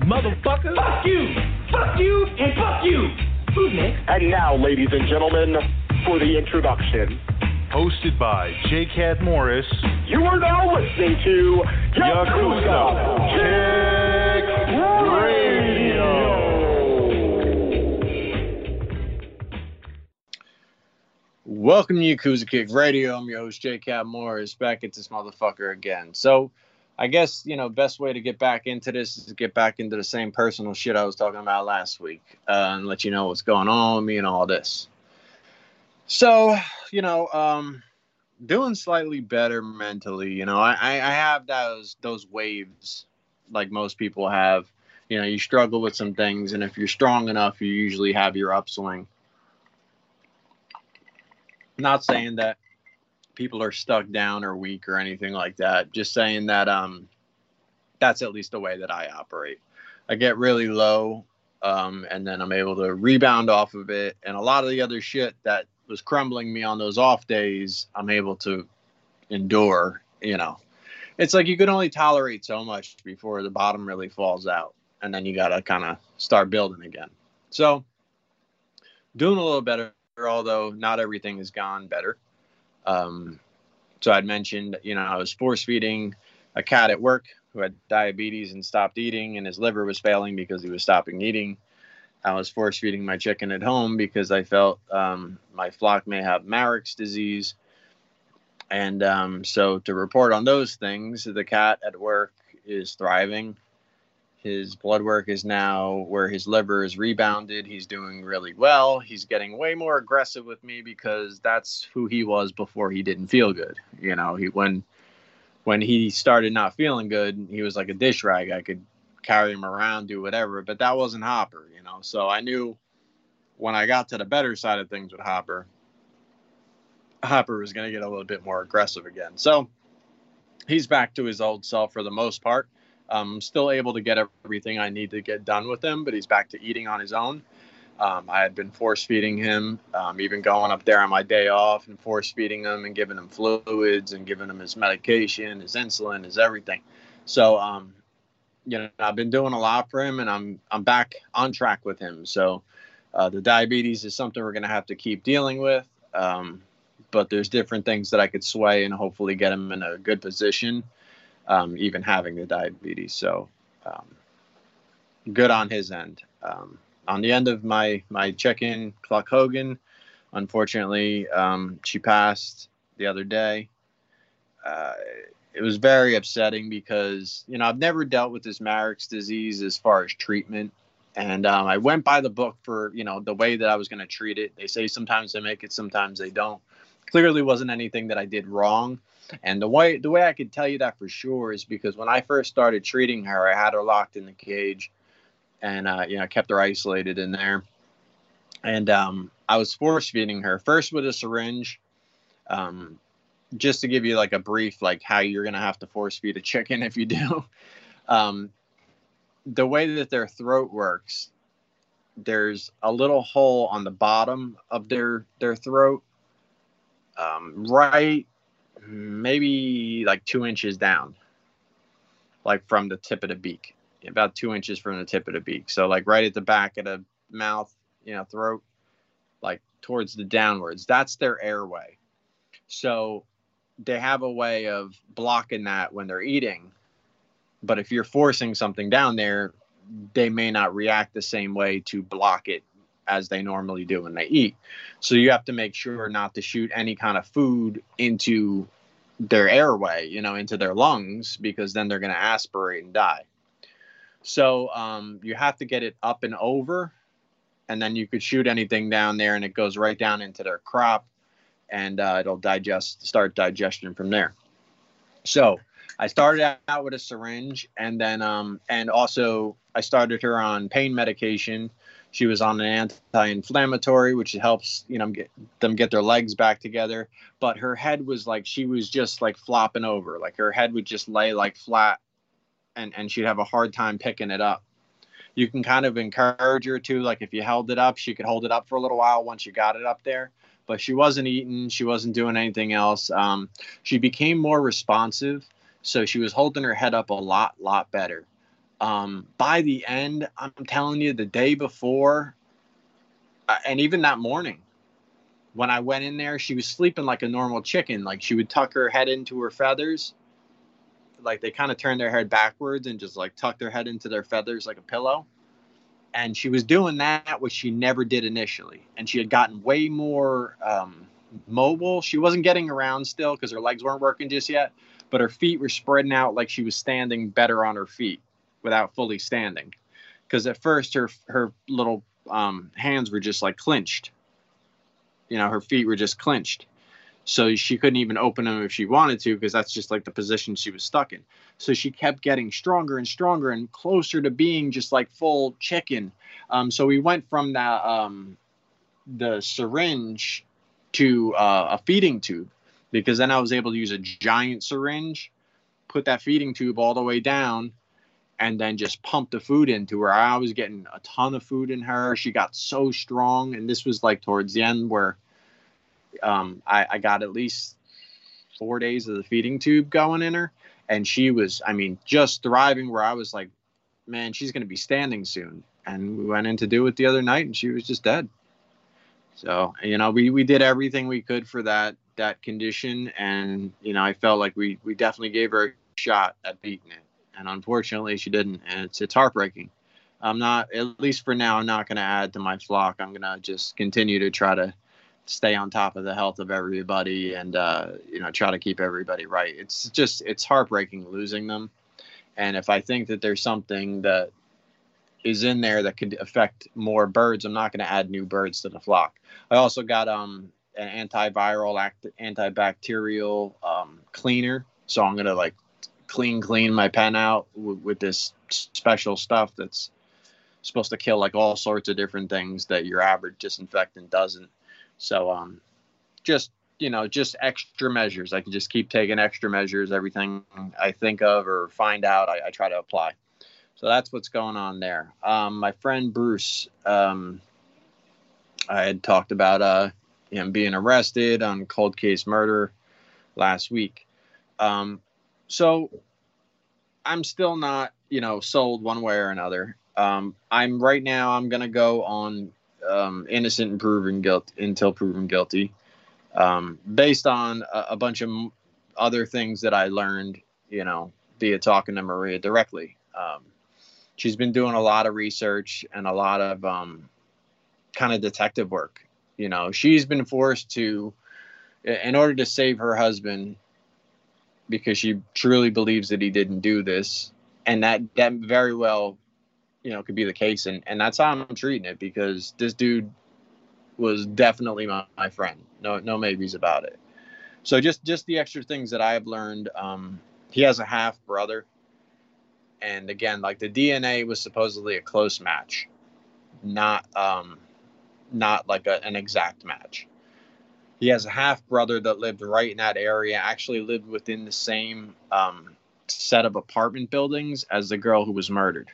Motherfucker. Fuck you. Fuck you and fuck you. Who's next? And now, ladies and gentlemen, for the introduction. Hosted by J. Cat Morris. You are now listening to Yakuza Kick Radio. Welcome to Yakuza Kick Radio. I'm your host, J. Cat Morris, back at this motherfucker again. So, I guess, you know, best way to get back into this is to get back into the same personal shit I was talking about last week uh, and let you know what's going on with me and all this. So, you know, um, doing slightly better mentally. You know, I, I I have those those waves like most people have. You know, you struggle with some things, and if you're strong enough, you usually have your upswing. Not saying that people are stuck down or weak or anything like that. Just saying that um, that's at least the way that I operate. I get really low, um, and then I'm able to rebound off of it. And a lot of the other shit that was crumbling me on those off days, I'm able to endure. You know, it's like you can only tolerate so much before the bottom really falls out, and then you gotta kind of start building again. So, doing a little better, although not everything has gone better. Um, so I'd mentioned, you know, I was force feeding a cat at work who had diabetes and stopped eating, and his liver was failing because he was stopping eating. I was force feeding my chicken at home because I felt um, my flock may have Marek's disease. And um, so to report on those things, the cat at work is thriving. His blood work is now where his liver is rebounded. He's doing really well. He's getting way more aggressive with me because that's who he was before he didn't feel good. You know, he when when he started not feeling good, he was like a dish rag. I could carry him around, do whatever, but that wasn't Hopper, you know. So I knew when I got to the better side of things with Hopper, Hopper was going to get a little bit more aggressive again. So he's back to his old self for the most part. I'm still able to get everything I need to get done with him, but he's back to eating on his own. Um, I had been force feeding him, um, even going up there on my day off and force feeding him and giving him fluids and giving him his medication, his insulin, his everything. So, um, you know, I've been doing a lot for him, and I'm I'm back on track with him. So, uh, the diabetes is something we're going to have to keep dealing with. Um, but there's different things that I could sway and hopefully get him in a good position, um, even having the diabetes. So, um, good on his end. Um, on the end of my my check-in, Cluck Hogan, unfortunately, um, she passed the other day. Uh, it was very upsetting because you know I've never dealt with this Marek's disease as far as treatment, and um, I went by the book for you know the way that I was going to treat it. They say sometimes they make it, sometimes they don't. Clearly, wasn't anything that I did wrong. And the way the way I could tell you that for sure is because when I first started treating her, I had her locked in the cage, and uh, you know kept her isolated in there. And um, I was force feeding her first with a syringe, um, just to give you like a brief like how you're gonna have to force feed a chicken if you do. Um, the way that their throat works, there's a little hole on the bottom of their their throat, um, right maybe like two inches down, like from the tip of the beak, about two inches from the tip of the beak. So like right at the back of the mouth, you know, throat, like towards the downwards. That's their airway. So they have a way of blocking that when they're eating. But if you're forcing something down there, they may not react the same way to block it as they normally do when they eat. So you have to make sure not to shoot any kind of food into their airway, you know, into their lungs, because then they're going to aspirate and die. So um, you have to get it up and over, and then you could shoot anything down there, and it goes right down into their crop, and uh, it'll digest, start digestion from there. So I started out with a syringe, and then um, and also I started her on pain medication she was on an anti-inflammatory, which helps you know get them get their legs back together. But her head was like she was just like flopping over, like her head would just lay like flat, and and she'd have a hard time picking it up. You can kind of encourage her to like if you held it up, she could hold it up for a little while once you got it up there. But she wasn't eating, she wasn't doing anything else. Um, she became more responsive, so she was holding her head up a lot, lot better um, by the end, I'm telling you, the day before, uh, and even that morning, when I went in there, she was sleeping like a normal chicken. Like she would tuck her head into her feathers, like they kind of turned their head backwards and just like tuck their head into their feathers like a pillow. And she was doing that, which she never did initially. And she had gotten way more um, mobile. She wasn't getting around still because her legs weren't working just yet, but her feet were spreading out like she was standing better on her feet without fully standing. Because at first her her little um, hands were just like clenched. You know her feet were just clenched. So she couldn't even open them if she wanted to because that's just like the position she was stuck in. So she kept getting stronger and stronger and closer to being just like full chicken. Um, so we went from that um, the syringe to uh, a feeding tube because then i was able to use a giant syringe put that feeding tube all the way down and then just pump the food into her. I was getting a ton of food in her. She got so strong, and this was like towards the end where um, I, I got at least four days of the feeding tube going in her, and she was, I mean, just thriving. Where I was like, man, she's going to be standing soon. And we went in to do it the other night, and she was just dead. So you know, we we did everything we could for that that condition, and you know, I felt like we we definitely gave her a shot at beating it and unfortunately she didn't, and it's it's heartbreaking. I'm not, at least for now, I'm not going to add to my flock. I'm going to just continue to try to stay on top of the health of everybody and uh, you know try to keep everybody right. It's just it's heartbreaking losing them, and if I think that there's something that is in there that could affect more birds, I'm not going to add new birds to the flock. I also got um an antiviral, act, antibacterial um, cleaner, so I'm going to like clean clean my pen out w- with this special stuff that's supposed to kill like all sorts of different things that your average disinfectant doesn't. So um, just you know, just extra measures. I can just keep taking extra measures. Everything I think of or find out, I, I try to apply. So that's what's going on there. Um, my friend Bruce, um, I had talked about uh, him being arrested on cold case murder last week. Um, so I'm still not, you know, sold one way or another. Um, I'm right now. I'm gonna go on um, innocent and proven until proven guilty, um, based on a, a, bunch of other things that I learned, you know, via talking to Maria directly. Um, she's been doing a lot of research and a lot of um, kind of detective work. You know, she's been forced to, in order to save her husband, because she truly believes that he didn't do this, and that that very well, you know, could be the case, and and that's how I'm treating it because this dude was definitely my, my friend. No no maybes about it. So just just the extra things that I have learned. Um, he has a half brother, and again, like the DNA was supposedly a close match, not um, not like a, an exact match. He has a half brother that lived right in that area. Actually, lived within the same um, set of apartment buildings as the girl who was murdered.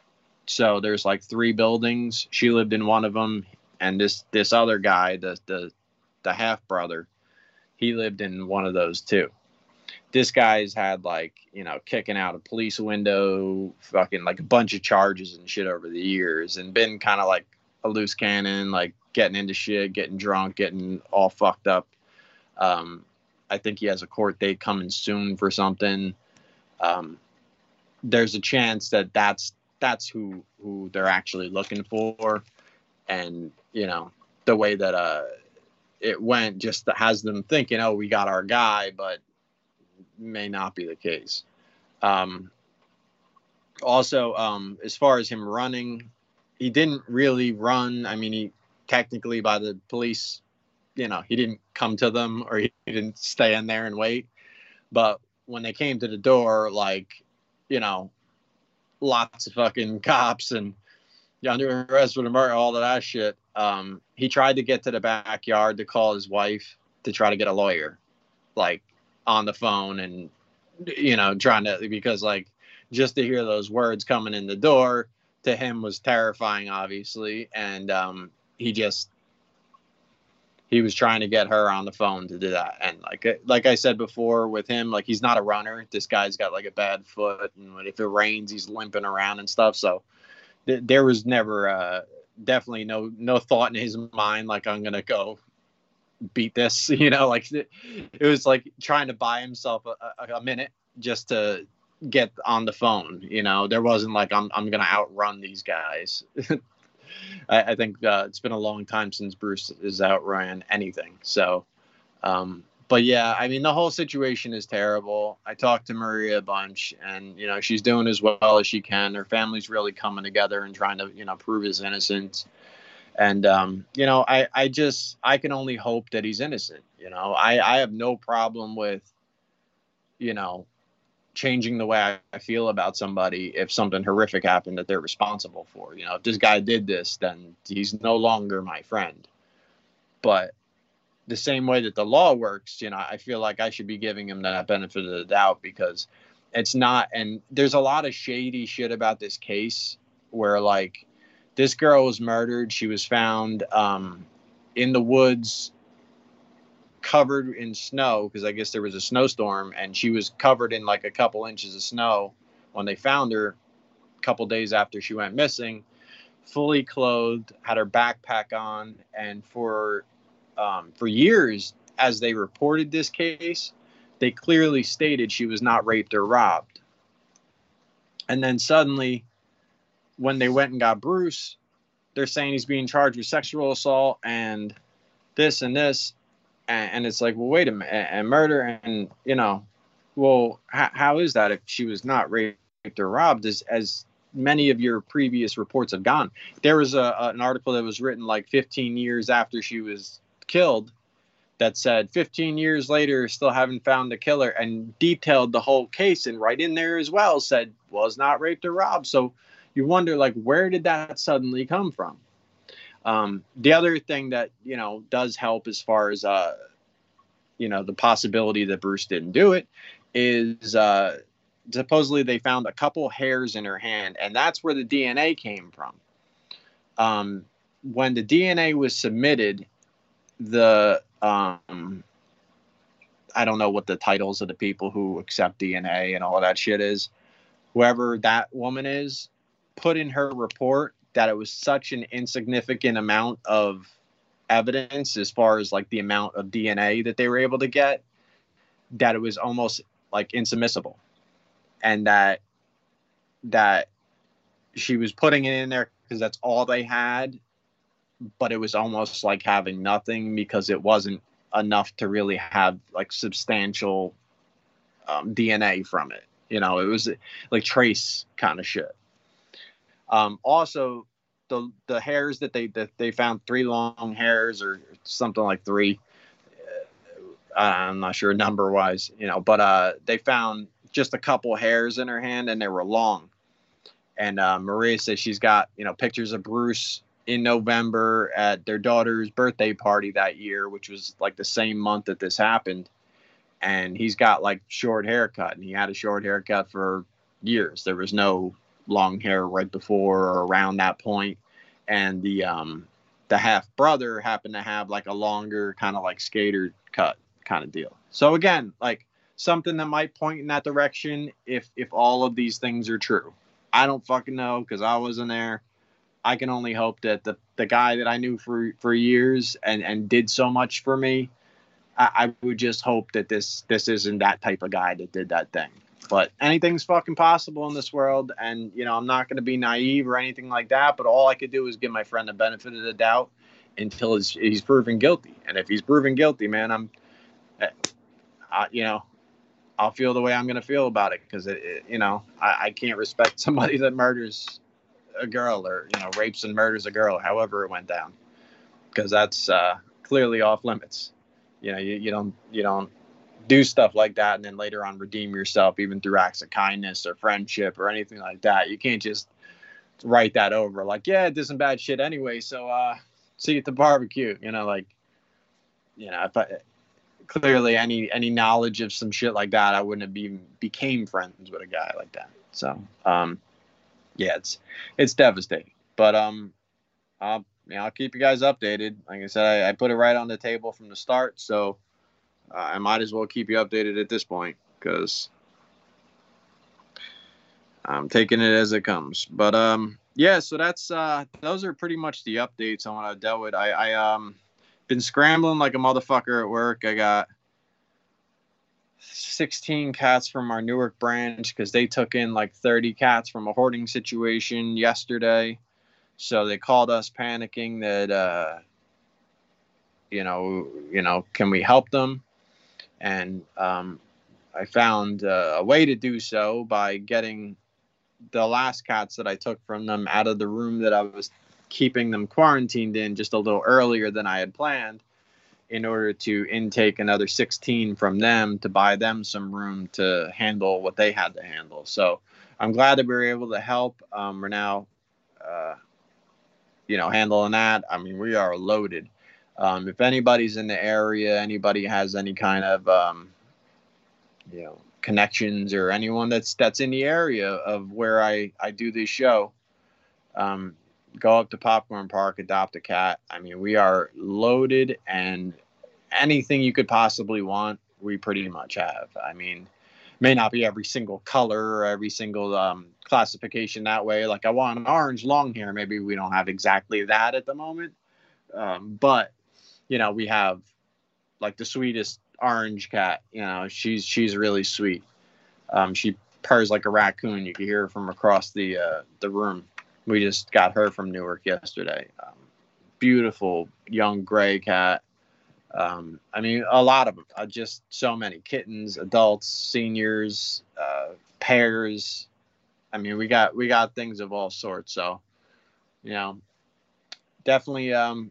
So there's like three buildings. She lived in one of them, and this this other guy, the the the half brother, he lived in one of those too. This guy's had like you know kicking out a police window, fucking like a bunch of charges and shit over the years, and been kind of like a loose cannon, like getting into shit, getting drunk, getting all fucked up. Um, I think he has a court date coming soon for something. Um, there's a chance that that's that's who who they're actually looking for, and you know the way that uh it went just has them thinking, oh, we got our guy, but may not be the case. Um, also, um, as far as him running, he didn't really run. I mean, he technically by the police, you know, he didn't come to them or he didn't stay in there and wait. But when they came to the door, like, you know, lots of fucking cops and you're under arrest for the murder, all of that shit. Um, he tried to get to the backyard to call his wife to try to get a lawyer, like on the phone and, you know, trying to, because like just to hear those words coming in the door to him was terrifying, obviously. And um, he just he was trying to get her on the phone to do that. And like like i said before with him like he's not a runner. This guy's got like a bad foot. And if it rains he's limping around and stuff. So th- there was never uh definitely no no thought in his mind like i'm gonna go beat this you know like it, it was like trying to buy himself a, a, a minute just to get on the phone you know. There wasn't like i'm, I'm gonna outrun these guys I, I think uh, it's been a long time since Bruce has outran anything. So, um, but yeah, I mean, the whole situation is terrible. I talked to Maria a bunch, and you know, she's doing as well as she can. Her family's really coming together and trying to, you know, prove his innocence. And um, you know, I, I just, I can only hope that he's innocent. You know, I, I have no problem with, you know, changing the way I feel about somebody if something horrific happened that they're responsible for. You know, if this guy did this, then he's no longer my friend. But the same way that the law works, you know, I feel like I should be giving him that benefit of the doubt because it's not. And there's a lot of shady shit about this case where, like, this girl was murdered. She was found um, in the woods covered in snow because I guess there was a snowstorm and she was covered in like a couple inches of snow when they found her a couple days after she went missing, fully clothed, had her backpack on, and for um, for years as they reported this case, they clearly stated she was not raped or robbed. And then suddenly, when they went and got Bruce, they're saying he's being charged with sexual assault and this and this and, and it's like, well, wait a minute, and murder, and you know, well, how, is that if she was not raped or robbed? As as many of your previous reports have gone, there was a, an article that was written like 15 years after she was killed that said 15 years later still haven't found the killer and detailed the whole case and right in there as well said was not raped or robbed so you wonder like where did that suddenly come from um, the other thing that you know does help as far as uh, you know the possibility that Bruce didn't do it is uh, supposedly they found a couple hairs in her hand, and that's where the DNA came from. Um, when the DNA was submitted, the um, I don't know what the titles of the people who accept DNA and all that shit is. Whoever that woman is, put in her report that it was such an insignificant amount of evidence as far as like the amount of DNA that they were able to get that it was almost like insubmissible and that that she was putting it in there because that's all they had, but it was almost like having nothing because it wasn't enough to really have like substantial um, DNA from it. You know, it was like trace kind of shit. Um, also, the the hairs that they that they found three long hairs or something like three. Uh, I'm not sure number wise, you know, but uh, they found just a couple hairs in her hand and they were long. And uh, Maria says she's got you know pictures of Bruce in November at their daughter's birthday party that year, which was like the same month that this happened. And he's got like short haircut, and he had a short haircut for years. There was no long hair right before or around that point, and the um the half brother happened to have like a longer kind of like skater cut kind of deal. So again, like something that might point in that direction if if all of these things are true. I don't fucking know because I wasn't there. I can only hope that the the guy that I knew for for years and and did so much for me, I, I would just hope that this this isn't that type of guy that did that thing. But anything's fucking possible in this world, and you know I'm not going to be naive or anything like that. But all I could do is give my friend the benefit of the doubt until he's, he's proven guilty. And if he's proven guilty, man, I'm, I, you know, I'll feel the way I'm going to feel about it because it, it, you know, I, I can't respect somebody that murders a girl or you know rapes and murders a girl, however it went down, because that's uh, clearly off limits. You know, you, you don't you don't do stuff like that and then later on redeem yourself even through acts of kindness or friendship or anything like that. You can't just write that over like, yeah, did some bad shit anyway, so uh, see you at the barbecue. You know, like, you know, if I clearly any any knowledge of some shit like that, I wouldn't have even became friends with a guy like that. So, um, yeah, it's it's devastating. But um, I'll you know, I'll keep you guys updated. Like I said, I, I put it right on the table from the start, so uh, I might as well keep you updated at this point because I'm taking it as it comes. But um, yeah, so that's uh, those are pretty much the updates on what I dealt with. I, I um been scrambling like a motherfucker at work. I got 16 cats from our Newark branch because they took in like 30 cats from a hoarding situation yesterday. So they called us panicking that uh, you know, you know, can we help them? And um, I found uh, a way to do so by getting the last cats that I took from them out of the room that I was keeping them quarantined in just a little earlier than I had planned in order to intake another 16 from them to buy them some room to handle what they had to handle. So I'm glad that we were able to help. Um, we're now, uh, you know, handling that. I mean, we are loaded. Um, if anybody's in the area, anybody has any kind of, um, you know, connections or anyone that's that's in the area of where I I do this show, um, go up to Popcorn Park, adopt a cat. I mean, we are loaded and anything you could possibly want, we pretty much have. I mean, may not be every single color or every single um, classification that way. Like I want an orange long hair. Maybe we don't have exactly that at the moment. Um, but you know, we have like the sweetest orange cat. You know, she's she's really sweet. Um, she purrs like a raccoon. You can hear her from across the uh, the room. We just got her from Newark yesterday. Um, beautiful young gray cat. Um, I mean, a lot of them. Uh, just so many kittens, adults, seniors, uh, pairs. I mean, we got we got things of all sorts. So, you know, definitely um,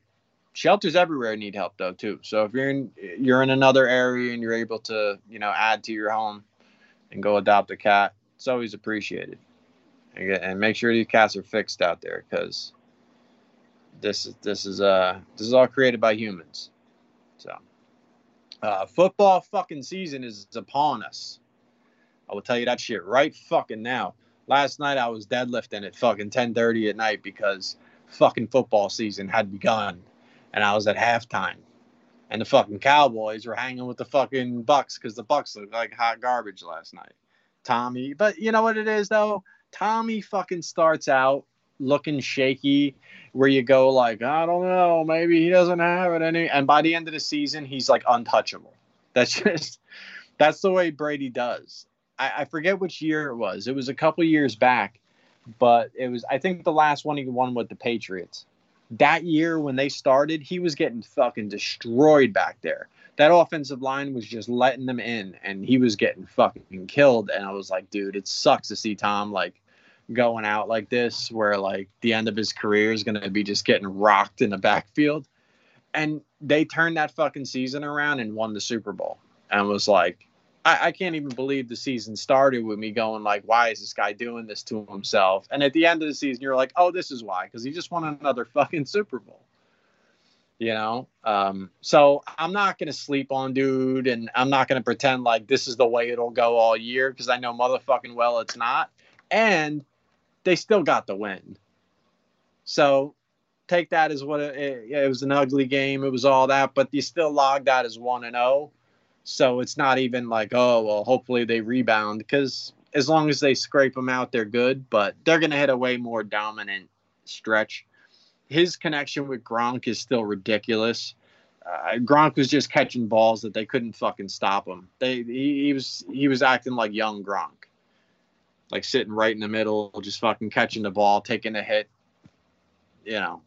shelters everywhere need help though too. So if you're in you're in another area and you're able to you know add to your home and go adopt a cat, it's always appreciated and make sure these cats are fixed out there because this is this is uh this is all created by humans. So uh, football fucking season is upon us. I will tell you that shit right fucking now. Last night I was deadlifting at fucking 10:30 at night because fucking football season had begun, and I was at halftime, and the fucking Cowboys were hanging with the fucking Bucs because the Bucs looked like hot garbage last night. Tommy, but you know what it is though? Tommy fucking starts out looking shaky where you go like i don't know maybe he doesn't have it any and by the end of the season he's like untouchable. That's just that's the way brady does. I, I forget which year it was. It was a couple years back but it was I think the last one he won with the Patriots. That year when they started, he was getting fucking destroyed back there. That offensive line was just letting them in, and he was getting fucking killed. And I was like, dude, it sucks to see Tom like going out like this, where like the end of his career is gonna be just getting rocked in the backfield. And they turned that fucking season around and won the Super Bowl, and was like, I, I can't even believe the season started with me going like, why is this guy doing this to himself? And at the end of the season, you're like, oh, this is why, because he just won another fucking Super Bowl. You know, um, so I'm not gonna sleep on dude, and I'm not gonna pretend like this is the way it'll go all year because I know motherfucking well it's not. And they still got the win. So take that as what it, it, was an ugly game. It was all that, but you still logged that as one and zero. So it's not even like, oh, well, hopefully they rebound because as long as they scrape them out, they're good. But they're going to hit a way more dominant stretch. His connection with Gronk is still ridiculous. Uh, Gronk was just catching balls that they couldn't fucking stop him. They he, he was he was acting like young Gronk, like sitting right in the middle, just fucking catching the ball, taking a hit. You know,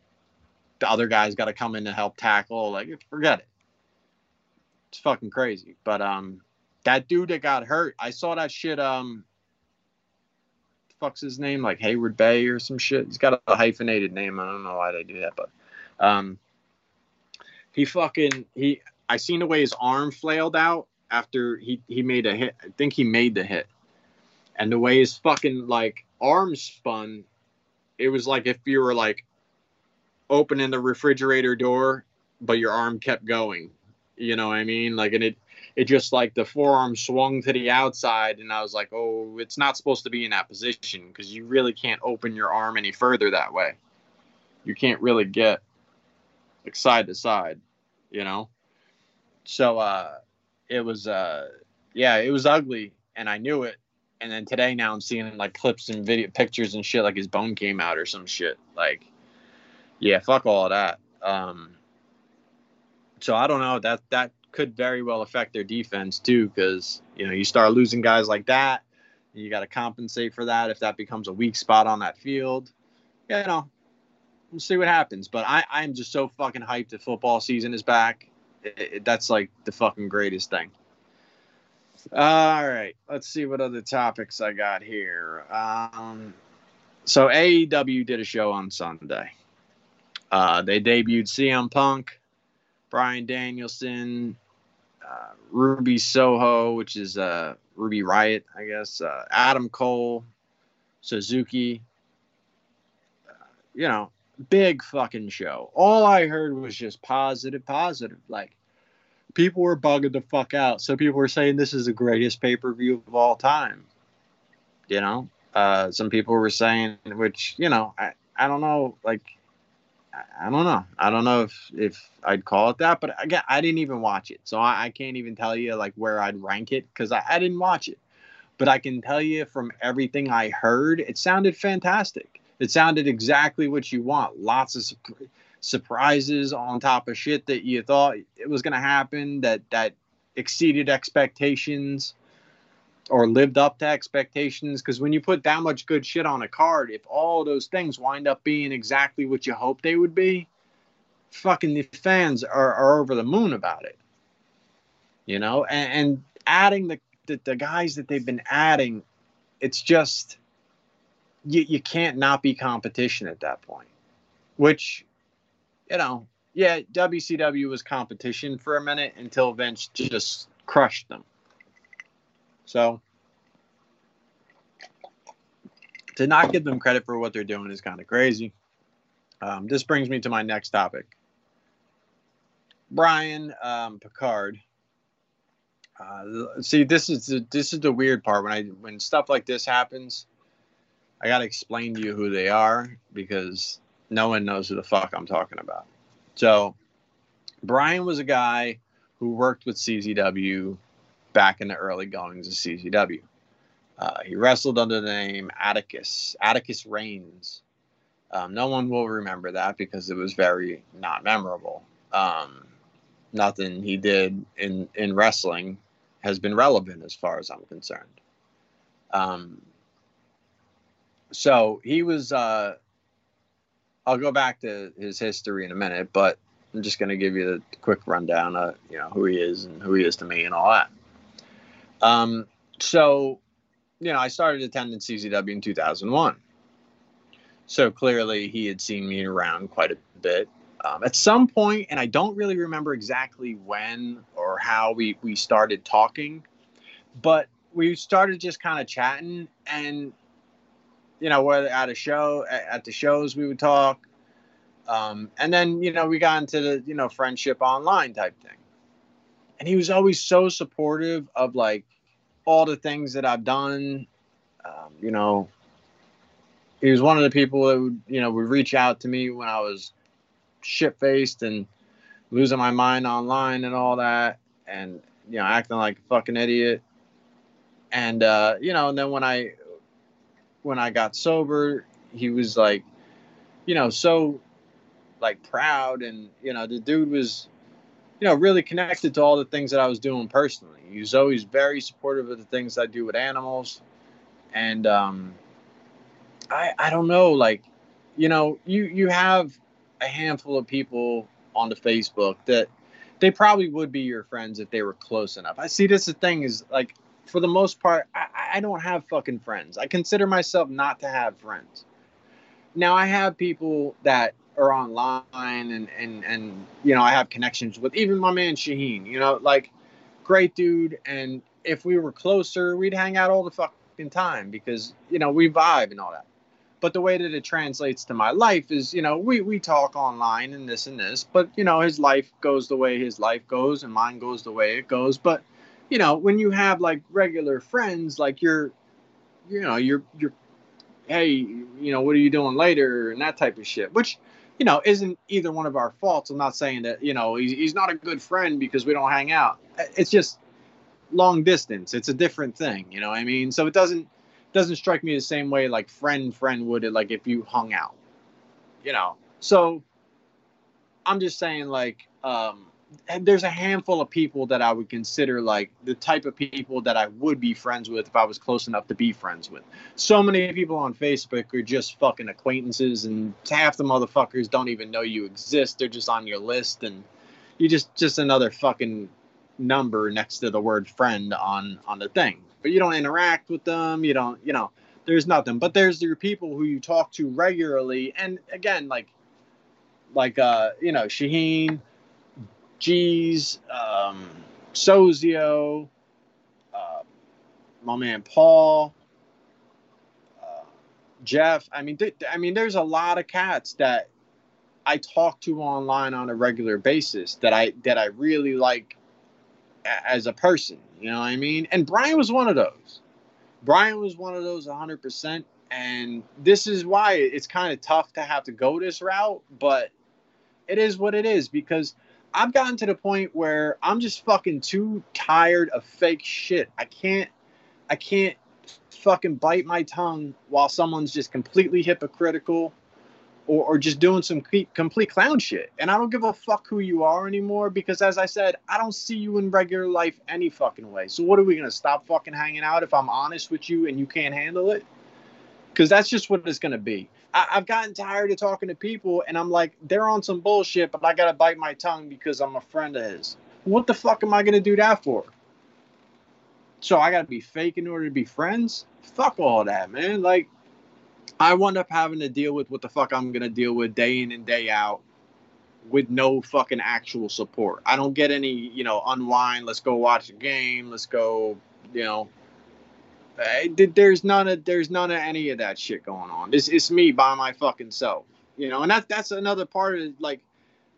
the other guy's got to come in to help tackle. Like forget it. It's fucking crazy. But um, that dude that got hurt, I saw that shit. Um, fuck's his name? Like Hayward Bay or some shit. He's got a hyphenated name. I don't know why they do that, but um, he fucking he. I seen the way his arm flailed out after he he made a hit. I think he made the hit, and the way his fucking like arm spun, it was like if you were like opening the refrigerator door, but your arm kept going. You know what I mean? Like, and it, it just like the forearm swung to the outside, and I was like, oh, it's not supposed to be in that position because you really can't open your arm any further that way. You can't really get like side to side, you know? So, uh, it was, uh, yeah, it was ugly, and I knew it. And then today, now I'm seeing like clips and video pictures and shit, like his bone came out or some shit. Like, yeah, fuck all that. Um, so I don't know that that could very well affect their defense too, because you know you start losing guys like that, you got to compensate for that if that becomes a weak spot on that field. You know, we'll see what happens. But I I'm just so fucking hyped that football season is back. It, it, that's like the fucking greatest thing. All right, let's see what other topics I got here. Um, so AEW did a show on Sunday. Uh, they debuted CM Punk, Bryan Danielson, uh, Ruby Soho, which is uh, Ruby Riott, I guess, uh, Adam Cole, Suzuki. Uh, you know, big fucking show. All I heard was just positive, positive. Like, people were bugging the fuck out. So people were saying this is the greatest pay per view of all time. You know, uh, some people were saying, which you know, I I don't know, like I don't know. I don't know if if I'd call it that, but again, I didn't even watch it, so I, I can't even tell you like where I'd rank it because I, I didn't watch it. But I can tell you from everything I heard, it sounded fantastic. It sounded exactly what you want. Lots of su- surprises on top of shit that you thought it was to happen that that exceeded expectations or lived up to expectations because when you put that much good shit on a card if all those things wind up being exactly what you hope they would be fucking the fans are, are over the moon about it. You know and, and adding the, the, the guys that they've been adding it's just you, you can't not be competition at that point which you know yeah wcw was competition for a minute until vince just crushed them so to not give them credit for what they're doing is kind of crazy. Um, this brings me to my next topic. Brian um, Picard. Uh, see, this is the, this is the weird part when I when stuff like this happens. I gotta explain to you who they are because no one knows who the fuck I'm talking about. So, Brian was a guy who worked with CZW back in the early goings of CZW. Uh, he wrestled under the name Atticus, Atticus Reigns. Um, no one will remember that because it was very not memorable. Um, nothing he did in, in wrestling has been relevant as far as I'm concerned. Um, so he was. Uh, I'll go back to his history in a minute, but I'm just going to give you the quick rundown of you know who he is and who he is to me and all that. Um, so, you know, I started attending CZW in 2001. So clearly, he had seen me around quite a bit. Um, at some point, and I don't really remember exactly when or how we we started talking, but we started just kind of chatting, and you know, whether at a show at the shows we would talk, um, and then you know we got into the you know friendship online type thing, and he was always so supportive of like all the things that I've done. Um, you know, he was one of the people that would you know would reach out to me when I was shit faced and losing my mind online and all that, and you know acting like a fucking idiot. And uh, you know, and then when I when I got sober, he was like, you know, so like proud and you know the dude was you know really connected to all the things that I was doing personally. He was always very supportive of the things I do with animals, and um, I I don't know like you know you you have a handful of people on the Facebook that they probably would be your friends if they were close enough. I see this the thing is like for the most part I, I don't have fucking friends. I consider myself not to have friends. Now I have people that are online and and and you know I have connections with even my man Shaheen. You know, like great dude, and if we were closer, we'd hang out all the fucking time because you know we vibe and all that. But the way that it translates to my life is, you know, we we talk online and this and this, but you know his life goes the way his life goes and mine goes the way it goes. But you know when you have like regular friends, like you're, you know, you're you're hey, you know, what are you doing later and that type of shit, which you know, isn't either one of our faults. I'm not saying that, you know, he's, he's not a good friend because we don't hang out. It's just long distance. It's a different thing, you know what I mean? So it doesn't doesn't strike me the same way like friend friend would it like if you hung out. You know. So I'm just saying like um there's a handful of people that I would consider like the type of people that I would be friends with if I was close enough to be friends with. So many people on Facebook are just fucking acquaintances, and half the motherfuckers don't even know you exist. They're just on your list, and you just just another fucking number next to the word friend on on the thing. But you don't interact with them. You don't, you know, there's nothing. But there's your people who you talk to regularly, and again, like like uh, you know, Shaheen G's, um, Sozio, uh, my man Paul, uh, Jeff. I mean, th- I mean, there's a lot of cats that I talk to online on a regular basis that I that I really like a- as a person. You know what I mean? And Brian was one of those. Brian was one of those 100%. And this is why it's kind of tough to have to go this route, but it is what it is because – I've gotten to the point where I'm just fucking too tired of fake shit. I can't I can't fucking bite my tongue while someone's just completely hypocritical or, or just doing some complete clown shit. And I don't give a fuck who you are anymore because as I said, I don't see you in regular life any fucking way. So what are we gonna stop fucking hanging out if I'm honest with you and you can't handle it? Because that's just what it's gonna be. I, have gotten tired of talking to people, and I'm like, they're on some bullshit, but I gotta bite my tongue because I'm a friend of his. What the fuck am I gonna do that for? So I gotta be fake in order to be friends? Fuck all that, man. Like, I wind up having to deal with what the fuck I'm gonna deal with day in and day out with no fucking actual support. I don't get any, you know, unwind, let's go watch a game, let's go, you know, there's none of there's none of any of that shit going on. It's it's me by my fucking self, you know, and that's that's another part of like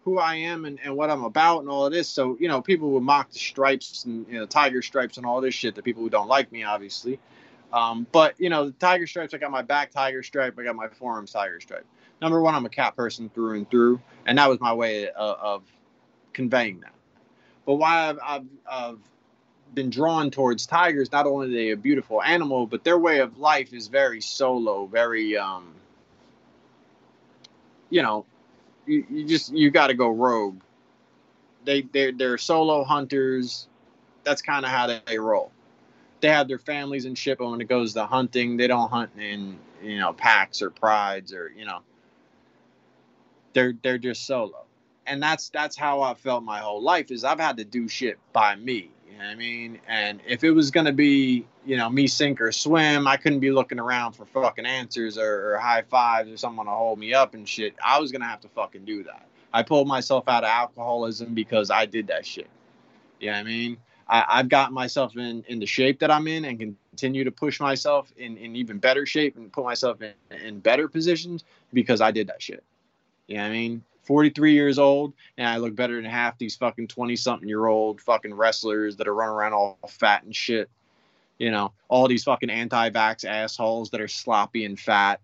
who I am and, and what I'm about and all of this. So you know, people will mock the stripes and you know tiger stripes and all this shit. The people who don't like me, obviously. Um, but you know, the tiger stripes. I got my back tiger stripe. I got my forearms tiger stripe. Number one, I'm a cat person through and through, and that was my way of, of conveying that. But why I've, I've, I've been drawn towards tigers. Not only are they a beautiful animal, but their way of life is very solo, very um, you know, you, you just you got to go rogue. They they they're solo hunters. That's kind of how they roll. They have their families and shit, but when it goes to hunting, they don't hunt in you know packs or prides or you know they're they're just solo and that's that's how i felt my whole life is i've had to do shit by me you know i mean? And if it was going to be you know me sink or swim i couldn't be looking around for fucking answers or, or high fives or someone to hold me up and shit. I was going to have to fucking do that. I pulled myself out of alcoholism because i did that shit. You know what i mean? I, I've gotten myself in, in the shape that I'm in and continue to push myself in, in even better shape and put myself in, in better positions because I did that shit. You know what I mean? 43 years old and I look better than half these fucking 20 something year old fucking wrestlers that are running around all fat and shit. You know, all these fucking anti vax assholes that are sloppy and fat.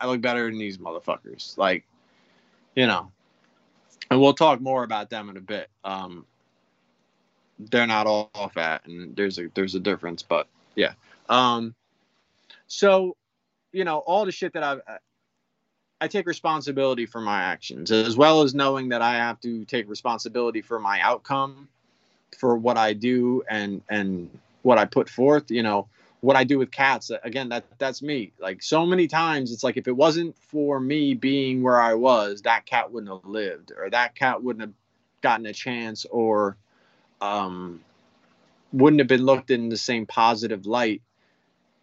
I look better than these motherfuckers. Like, you know, and we'll talk more about them in a bit. Um, they're not all fat and there's a there's a difference but yeah um so you know all the shit that i i take responsibility for my actions as well as knowing that i have to take responsibility for my outcome for what i do and and what i put forth you know what i do with cats. Again that that's me. Like so many times it's like if it wasn't for me being where i was that cat wouldn't have lived or that cat wouldn't have gotten a chance or um, wouldn't have been looked in the same positive light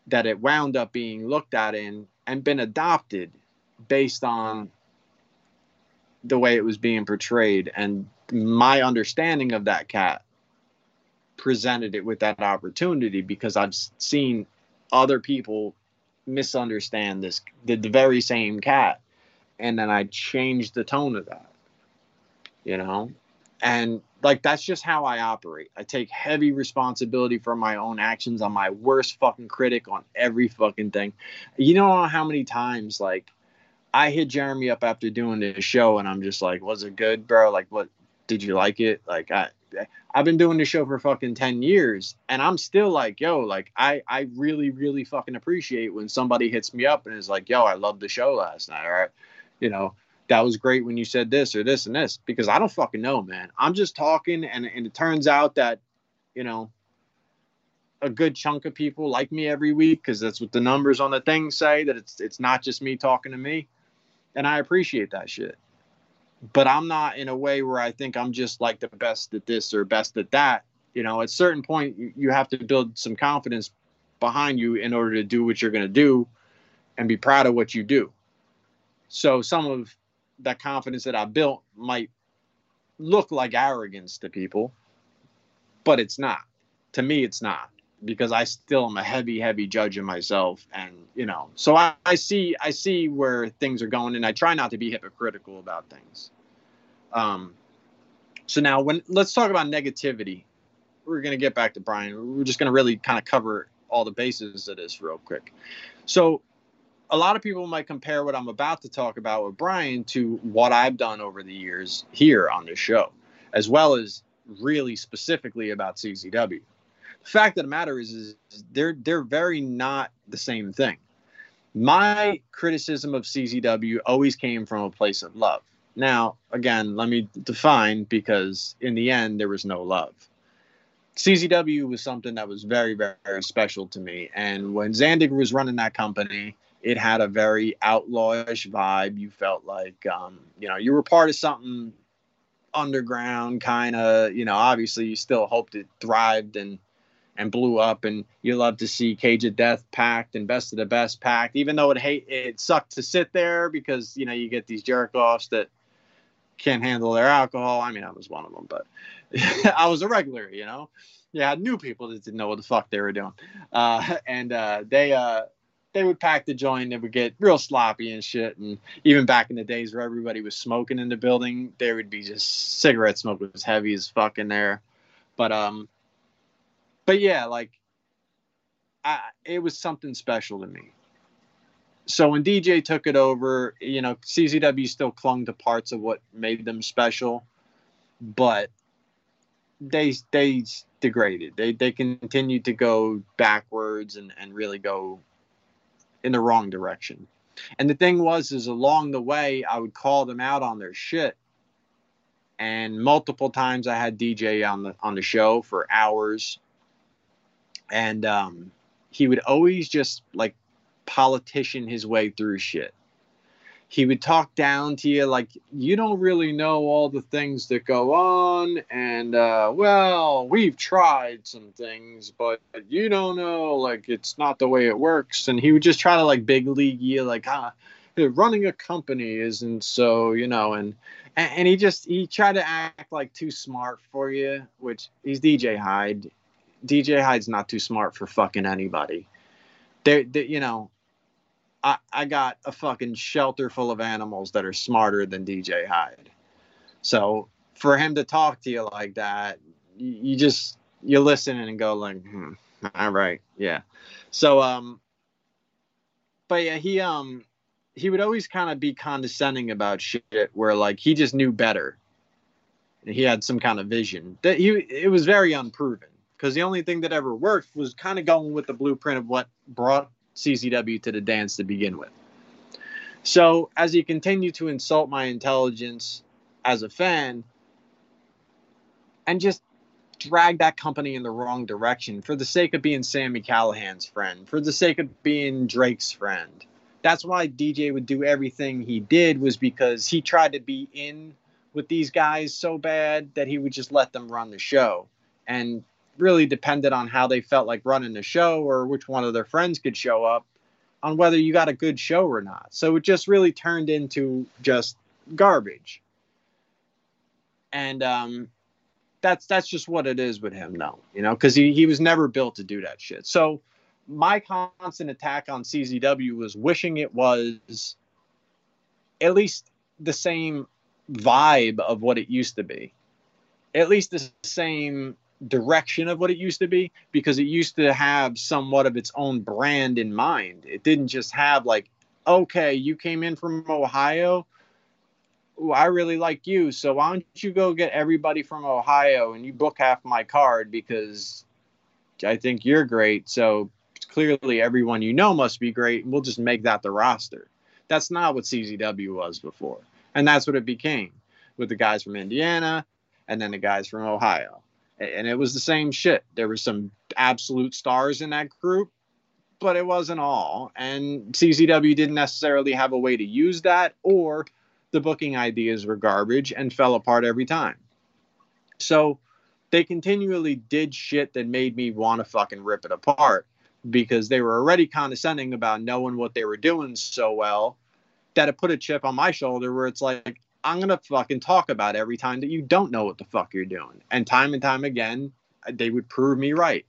that it wound up being looked at in and been adopted based on the way it was being portrayed and my understanding of that cat presented it with that opportunity because I've seen other people misunderstand this the, the very same cat and then I changed the tone of that you know and like that's just how I operate. I take heavy responsibility for my own actions. I'm my worst fucking critic on every fucking thing. You know how many times like I hit Jeremy up after doing this show and I'm just like, was it good, bro? Like what did you like it? Like I I've been doing this show for fucking 10 years and I'm still like, yo, like I I really really fucking appreciate when somebody hits me up and is like, yo, I loved the show last night, all right? You know, that was great when you said this or this and this because I don't fucking know, man. I'm just talking, and and it turns out that, you know, a good chunk of people like me every week because that's what the numbers on the thing say that it's it's not just me talking to me, and I appreciate that shit. But I'm not in a way where I think I'm just like the best at this or best at that. You know, at certain point, you, you have to build some confidence behind you in order to do what you're going to do and be proud of what you do. So some of that confidence that I built might look like arrogance to people, but it's not. To me, it's not because I still am a heavy, heavy judge of myself, and you know, so I, I see, I see where things are going, and I try not to be hypocritical about things. Um, so now, when let's talk about negativity, we're gonna get back to Brian. We're just gonna really kind of cover all the bases of this real quick. So a lot of people might compare what I'm about to talk about with Brian to what I've done over the years here on this show, as well as really specifically about CZW. Fact of the matter is, is they're they're very not the same thing. My criticism of CZW always came from a place of love. Now, again, let me define because in the end there was no love. CZW was something that was very, very, very special to me. And when Zandig was running that company, it had a very outlawish vibe. You felt like, um, you know, you were part of something underground, kind of. You know, obviously, you still hoped it thrived and and blew up. And you love to see Cage of Death packed and Best of the Best packed, even though it hate it sucked to sit there because you know you get these jerk offs that can't handle their alcohol. I mean, I was one of them, but I was a regular, you know. Yeah, I knew people that didn't know what the fuck they were doing, uh, and uh, they uh, they would pack the joint. They would get real sloppy and shit. And even back in the days where everybody was smoking in the building, there would be just cigarette smoke was heavy as fuck in there. But um, but yeah, like, I it was something special to me. So when DJ took it over, you know, CZW still clung to parts of what made them special, but they they degraded. They they continued to go backwards and and really go in the wrong direction. And the thing was, is along the way, I would call them out on their shit. And multiple times I had DJ on the on the show for hours. And um, he would always just like politician his way through shit. He would talk down to you like you don't really know all the things that go on, and uh, well, we've tried some things, but you don't know, like it's not the way it works. And he would just try to like big league you, like ah, running a company isn't so, you know, and and he just he tried to act like too smart for you, which he's DJ Hyde. DJ Hyde's not too smart for fucking anybody. They, they you know, I I got a fucking shelter full of animals that are smarter than DJ Hyde. So for him to talk to you like that, you, just you listen and go like, hmm, all right, yeah. So um, but yeah, he um he would always kind of be condescending about shit where like he just knew better he had some kind of vision that he it was very unproven because the only thing that ever worked was kind of going with the blueprint of what brought CZW to the dance to begin with. So as he continued to insult my intelligence as a fan and just drag that company in the wrong direction for the sake of being Sami Callihan's friend, for the sake of being Drake's friend, that's why DJ would do everything he did was because he tried to be in with these guys so bad that he would just let them run the show and really depended on how they felt like running the show or which one of their friends could show up on whether you got a good show or not. So it just really turned into just garbage. And um, that's that's just what it is with him now, you know, because he, he was never built to do that shit. So my constant attack on CZW was wishing it was at least the same vibe of what it used to be, at least the same direction of what it used to be, because it used to have somewhat of its own brand in mind. It didn't just have like, okay, you came in from Ohio. Ooh, I really like you, so why don't you go get everybody from Ohio and you book half my card because I think you're great. So clearly everyone you know must be great we'll just make that the roster that's not what czw was before and that's what it became with the guys from indiana and then the guys from ohio and it was the same shit. There were some absolute stars in that group but it wasn't all. And czw didn't necessarily have a way to use that or the booking ideas were garbage and fell apart every time. So they continually did shit that made me want to fucking rip it apart because they were already condescending about knowing what they were doing so well that it put a chip on my shoulder where it's like I'm gonna fucking talk about every time that you don't know what the fuck you're doing. And time and time again, uh, they would prove me right.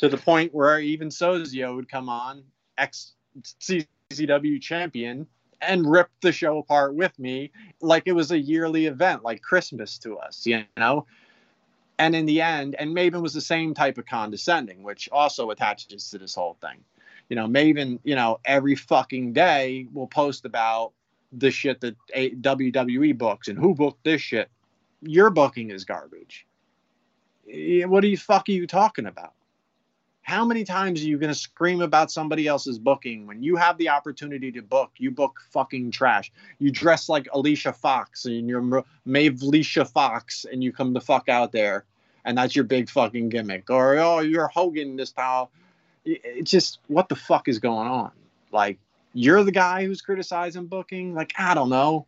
To the point where even Sozio would come on, ex CZW champion, and rip the show apart with me like it was a yearly event, like Christmas to us, you know? And in the end, and Maven was the same type of condescending, which also attaches to this whole thing. You know, Maven, you know, every fucking day will post about the shit that WWE books and who booked this shit. Your booking is garbage. What are you fuck are you talking about? How many times are you going to scream about somebody else's booking when you have the opportunity to book? You book fucking trash. You dress like Alicia Fox and you're Maven Alicia Fox and you come the fuck out there and that's your big fucking gimmick. Or, oh, you're Hogan this time. It's just, what the fuck is going on? Like, you're the guy who's criticizing booking? Like, I don't know.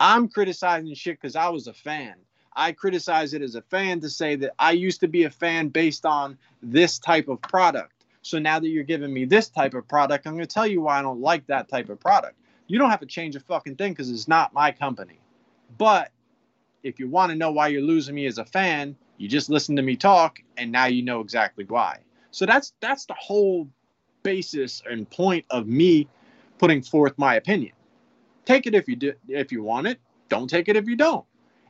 I'm criticizing shit because I was a fan. I criticize it as a fan to say that I used to be a fan based on this type of product. So now that you're giving me this type of product, I'm going to tell you why I don't like that type of product. You don't have to change a fucking thing because it's not my company. But if you want to know why you're losing me as a fan, you just listen to me talk, and now you know exactly why. So that's that's the whole basis and point of me putting forth my opinion. Take it if you do, if you want it. Don't take it if you don't.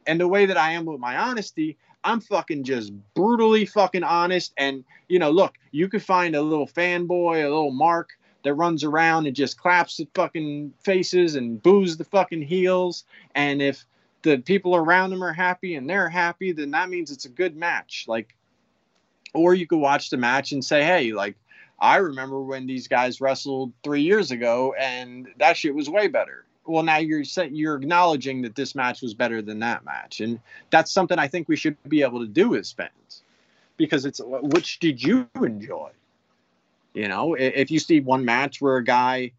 And the way that I am with my honesty, I'm fucking just brutally fucking honest. And, you know, look, you could find a little fanboy, a little mark that runs around and just claps at fucking faces and boos the fucking heels. And if the people around them are happy and they're happy, then that means it's a good match. Like, or you could watch the match and say, hey, like, I remember when these guys wrestled three years ago and that shit was way better well now you're you're acknowledging that this match was better than that match and that's something i think we should be able to do as fans because it's which did you enjoy You know, if you see one match where a guy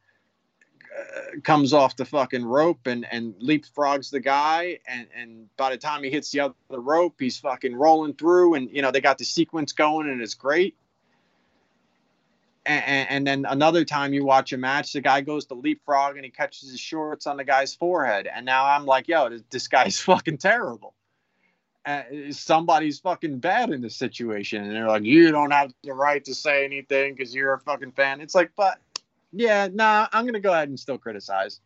uh, comes off the fucking rope and and leapfrogs the guy, and and by the time he hits the other rope, he's fucking rolling through, and you know they got the sequence going, and it's great. And, and then another time you watch a match, the guy goes to leapfrog and he catches his shorts on the guy's forehead, and now I'm like, yo, this, guy's fucking terrible. Uh, somebody's fucking bad in this situation, and they're like, you don't have the right to say anything because you're a fucking fan. It's like, but yeah, nah, I'm gonna go ahead and still criticize.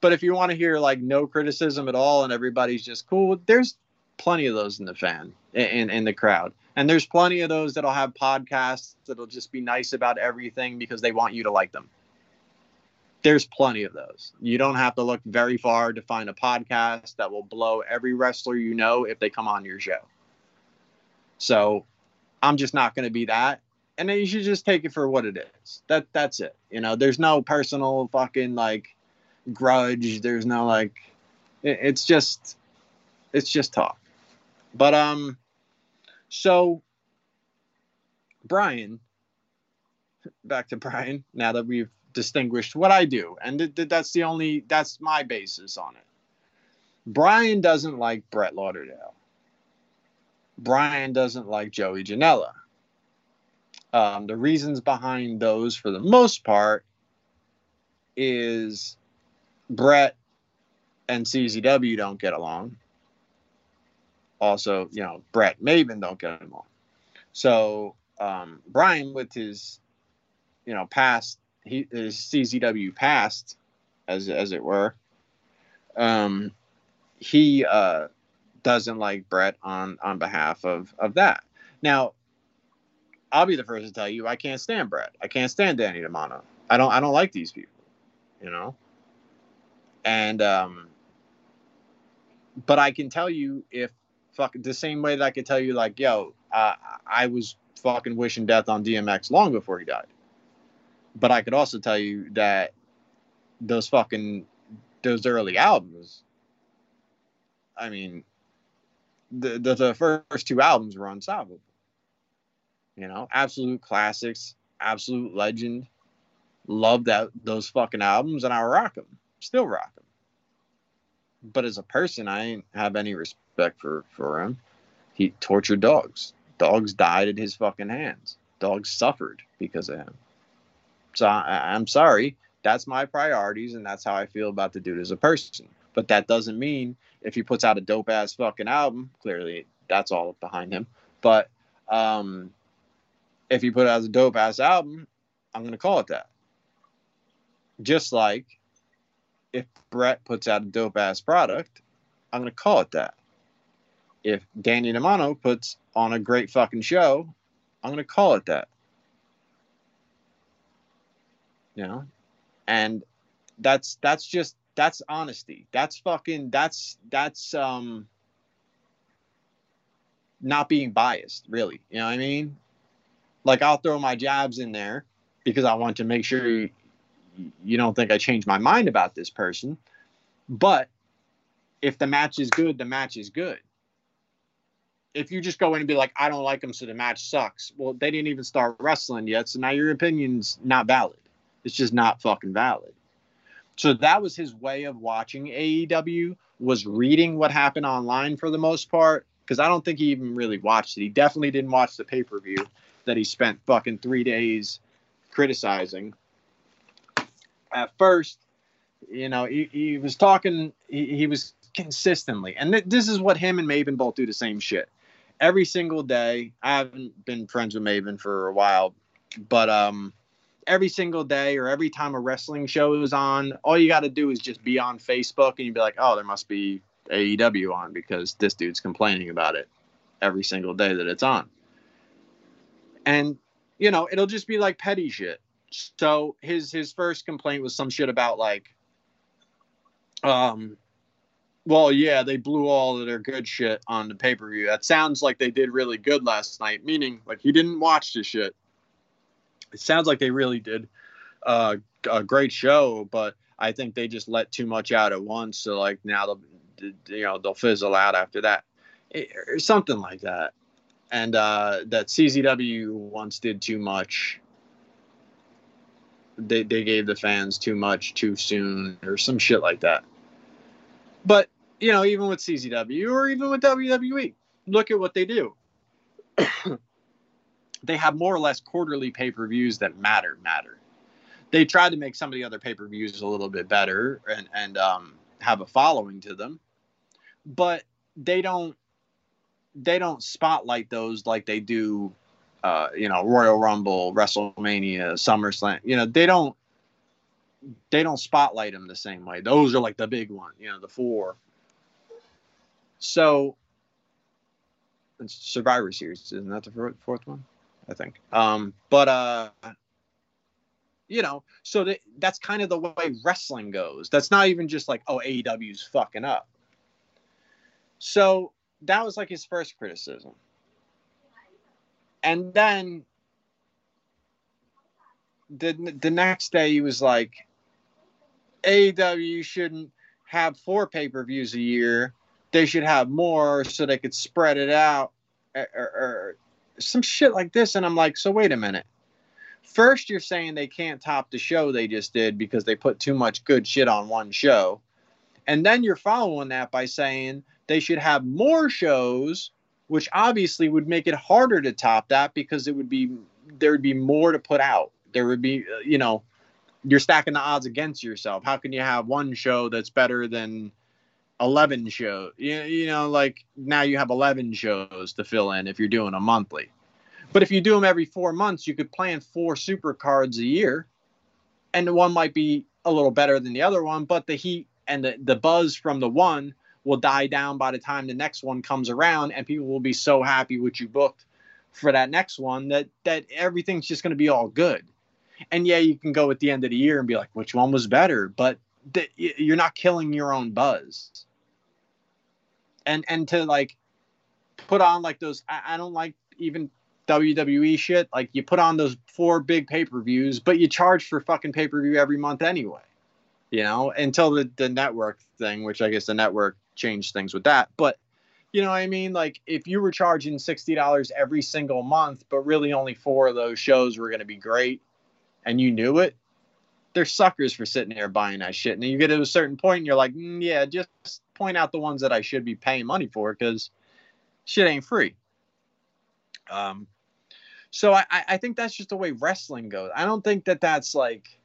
But if you want to hear like no criticism at all and everybody's just cool, there's plenty of those in the fan in in the crowd, and there's plenty of those that'll have podcasts that'll just be nice about everything because they want you to like them. There's plenty of those. You don't have to look very far to find a podcast that will blow every wrestler you know if they come on your show. So, I'm just not going to be that and then you should just take it for what it is. That that's it. You know, there's no personal fucking like grudge. There's no like. It, it's just, it's just talk. But um, so Brian, back to Brian. Now that we've distinguished what I do, and th- th- that's the only that's my basis on it. Brian doesn't like Brett Lauderdale. Brian doesn't like Joey Janela. Um, the reasons behind those, for the most part, is Brett and CZW don't get along. Also, you know, Brett Maven don't get along. So um, Brian, with his, you know, past, he his CZW past, as as it were, um, he uh, doesn't like Brett on on behalf of of that. Now, I'll be the first to tell you I can't stand Brett. I can't stand Danny Demanto. I don't I don't like these people, you know. And um but I can tell you if fuck the same way that I could tell you like, yo, uh, I was fucking wishing death on DMX long before he died. But I could also tell you that those fucking those early albums I mean the the, the first two albums were unstoppable. You know, absolute classics, absolute legend. Love that those fucking albums, and I rock them. Still rock them. But as a person, I ain't have any respect for for him. He tortured dogs. Dogs died at his fucking hands. Dogs suffered because of him. So I, I'm sorry. That's my priorities, and that's how I feel about the dude as a person. But that doesn't mean if he puts out a dope ass fucking album, clearly that's all behind him. But um, if he put out a dope ass album, I'm gonna call it that. Just like if Brett puts out a dope ass product, I'm gonna call it that. If Danny Demanto puts on a great fucking show, I'm gonna call it that. You know? And that's that's just that's honesty. That's fucking that's that's um not being biased, really. You know what I mean? Like I'll throw my jabs in there because I want to make sure you, you don't think I changed my mind about this person. But if the match is good, the match is good. If you just go in and be like, I don't like them, so the match sucks. Well, they didn't even start wrestling yet, so now your opinion's not valid. It's just not fucking valid. So that was his way of watching AEW was reading what happened online for the most part because I don't think he even really watched it. He definitely didn't watch the pay per view that he spent fucking three days criticizing. At first, you know, he, he was talking, he, he was consistently, and th- this is what him and Maven both do the same shit. Every single day, I haven't been friends with Maven for a while, but um, every single day or every time a wrestling show is on, all you got to do is just be on Facebook and you'd be like, oh, there must be AEW on because this dude's complaining about it every single day that it's on. And you know, it'll just be like petty shit. So his his first complaint was some shit about like um well, yeah, they blew all of their good shit on the pay-per-view. That sounds like they did really good last night, meaning like he didn't watch the shit. It sounds like they really did uh, a great show, but I think they just let too much out at once. So like now they'll you know they'll fizzle out after that, it, or something like that. And uh, that CZW once did too much, they they gave the fans too much too soon or some shit like that. But you know, even with CZW or even with WWE, look at what they do. they have more or less quarterly pay per views that matter matter. They tried to make some of the other pay per views a little bit better and and um, have a following to them, but they don't they don't spotlight those like they do uh, you know, Royal Rumble, WrestleMania, SummerSlam. You know, they don't they don't spotlight them the same way. Those are like the big one, you know, the four. So Survivor Series, isn't that the fourth one? I think. Um, but uh you know, so that, that's kind of the way wrestling goes. That's not even just like, oh, AEW's fucking up. So that was like his first criticism. And then the the next day he was like, AEW shouldn't have four pay per views a year. They should have more so they could spread it out or, or, or, some shit like this. And I'm like, so wait a minute. First, you're saying they can't top the show they just did because they put too much good shit on one show. And then you're following that by saying they should have more shows which obviously would make it harder to top that because it would be there would be more to put out. There would be, uh, you know, you're stacking the odds against yourself. How can you have one show that's better than 11 shows? You, you know, like now you have 11 shows to fill in if you're doing a monthly. But if you do them every four months, you could plan four super cards a year, and one might be a little better than the other one, but the heat and the, the buzz from the one will die down by the time the next one comes around and people will be so happy with you booked for that next one that that everything's just going to be all good and yeah you can go at the end of the year and be like which one was better but th- you're not killing your own buzz and and to like put on like those I, I don't like even WWE shit like you put on those four big pay-per-views but you charge for fucking pay-per-view every month anyway you know until the the network thing which I guess the network changed things with that. But you know what I mean? Like if you were charging sixty dollars every single month, but really only four of those shows were going to be great, and you knew it, they're suckers for sitting there buying that shit. And you get to a certain point, and you're like, mm, yeah, just point out the ones that I should be paying money for because shit ain't free. Um, so I, I think that's just the way wrestling goes. I don't think that that's like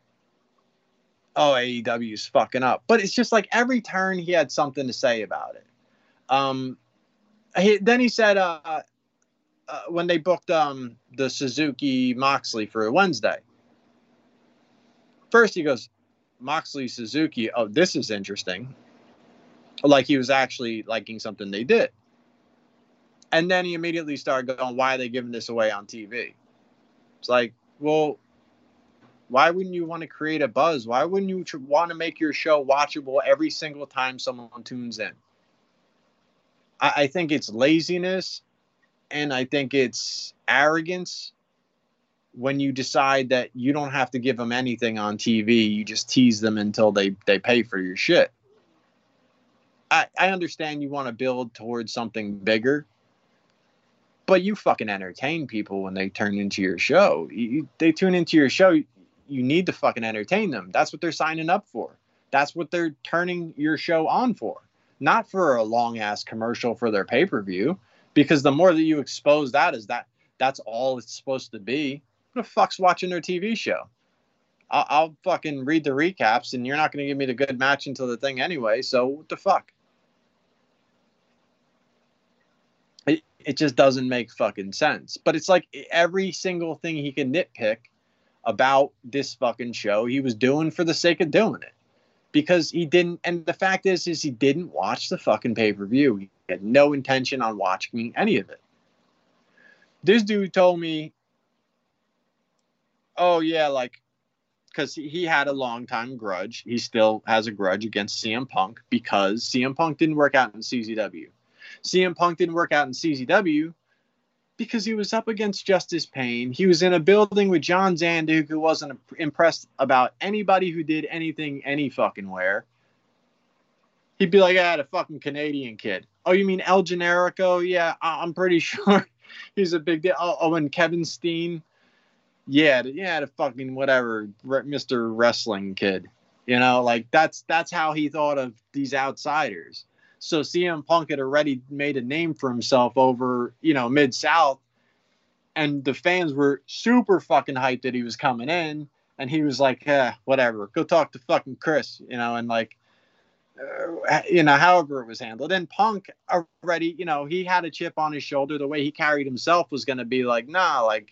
oh AEW's fucking up. But it's just like every turn he had something to say about it. Um, he, then he said uh, uh, when they booked um, the Suzuki Moxley for Wednesday. First he goes Moxley Suzuki. Oh, this is interesting. Like he was actually liking something they did. And then he immediately started going, "Why are they giving this away on TV?" It's like, well, why wouldn't you want to create a buzz? Why wouldn't you tr- want to make your show watchable every single time someone tunes in? I, I think it's laziness and I think it's arrogance when you decide that you don't have to give them anything on TV. You just tease them until they, they pay for your shit. I, I understand you want to build towards something bigger, but you fucking entertain people when they turn into your show. You, they tune into your show you need to fucking entertain them. That's what they're signing up for. That's what they're turning your show on for. Not for a long ass commercial for their pay per view, because the more that you expose that is that that's all it's supposed to be. The fuck's watching their TV show? I'll, I'll fucking read the recaps, and you're not going to give me the good match until the thing anyway. So what the fuck? It, it just doesn't make fucking sense. But it's like every single thing he can nitpick about this fucking show he was doing for the sake of doing it because he didn't and the fact is is he didn't watch the fucking pay-per-view he had no intention on watching any of it this dude told me oh yeah like because he had a long time grudge he still has a grudge against cm punk because cm punk didn't work out in czw cm punk didn't work out in czw because he was up against Justice Pain. He was in a building with John Zandig, who wasn't impressed about anybody who did anything any fucking where. He'd be like, "I had a fucking Canadian kid." Oh, you mean El Generico? Yeah, I'm pretty sure he's a big deal. Oh, oh, and Kevin Steen yeah, yeah, the fucking whatever, Mr. Wrestling kid. You know, like that's that's how he thought of these outsiders. So CM Punk had already made a name for himself over, you know, mid South, and the fans were super fucking hyped that he was coming in, and he was like, eh, whatever, go talk to fucking Chris, you know, and like, uh, you know, however it was handled. And Punk already, you know, he had a chip on his shoulder. The way he carried himself was going to be like, nah, like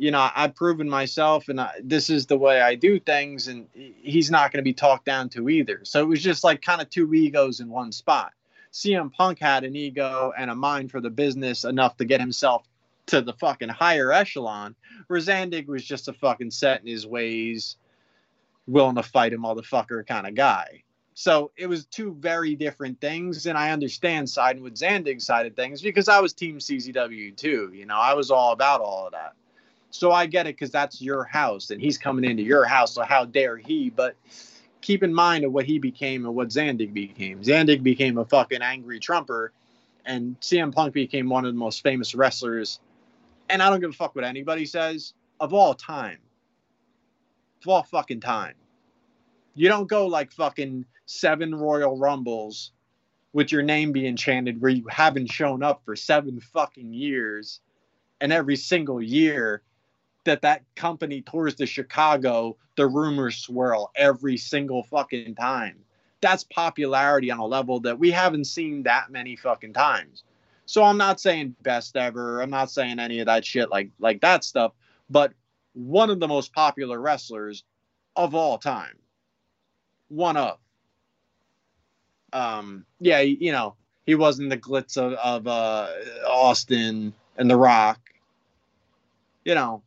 you know, I've proven myself and I, this is the way I do things. And he's not going to be talked down to either. So it was just like kind of two egos in one spot. CM Punk had an ego and a mind for the business enough to get himself to the fucking higher echelon, where Zandig was just a fucking set in his ways, willing to fight a motherfucker kind of guy. So it was two very different things, and I understand siding with Zandig's side of things because I was Team CZW too. You know, I was all about all of that. So I get it because that's your house and he's coming into your house. So how dare he? But keep in mind of what he became and what Zandig became. Zandig became a fucking angry Trumper, and CM Punk became one of the most famous wrestlers. And I don't give a fuck what anybody says of all time. Of all fucking time. You don't go like fucking seven Royal Rumbles with your name being chanted where you haven't shown up for seven fucking years. And every single year that that company tours to Chicago, the rumors swirl every single fucking time. That's popularity on a level that we haven't seen that many fucking times. So I'm not saying best ever. I'm not saying any of that shit like like that stuff, but one of the most popular wrestlers of all time. One of. Um, yeah, you know, he wasn't the glitz of, of uh, Austin and The Rock. You know,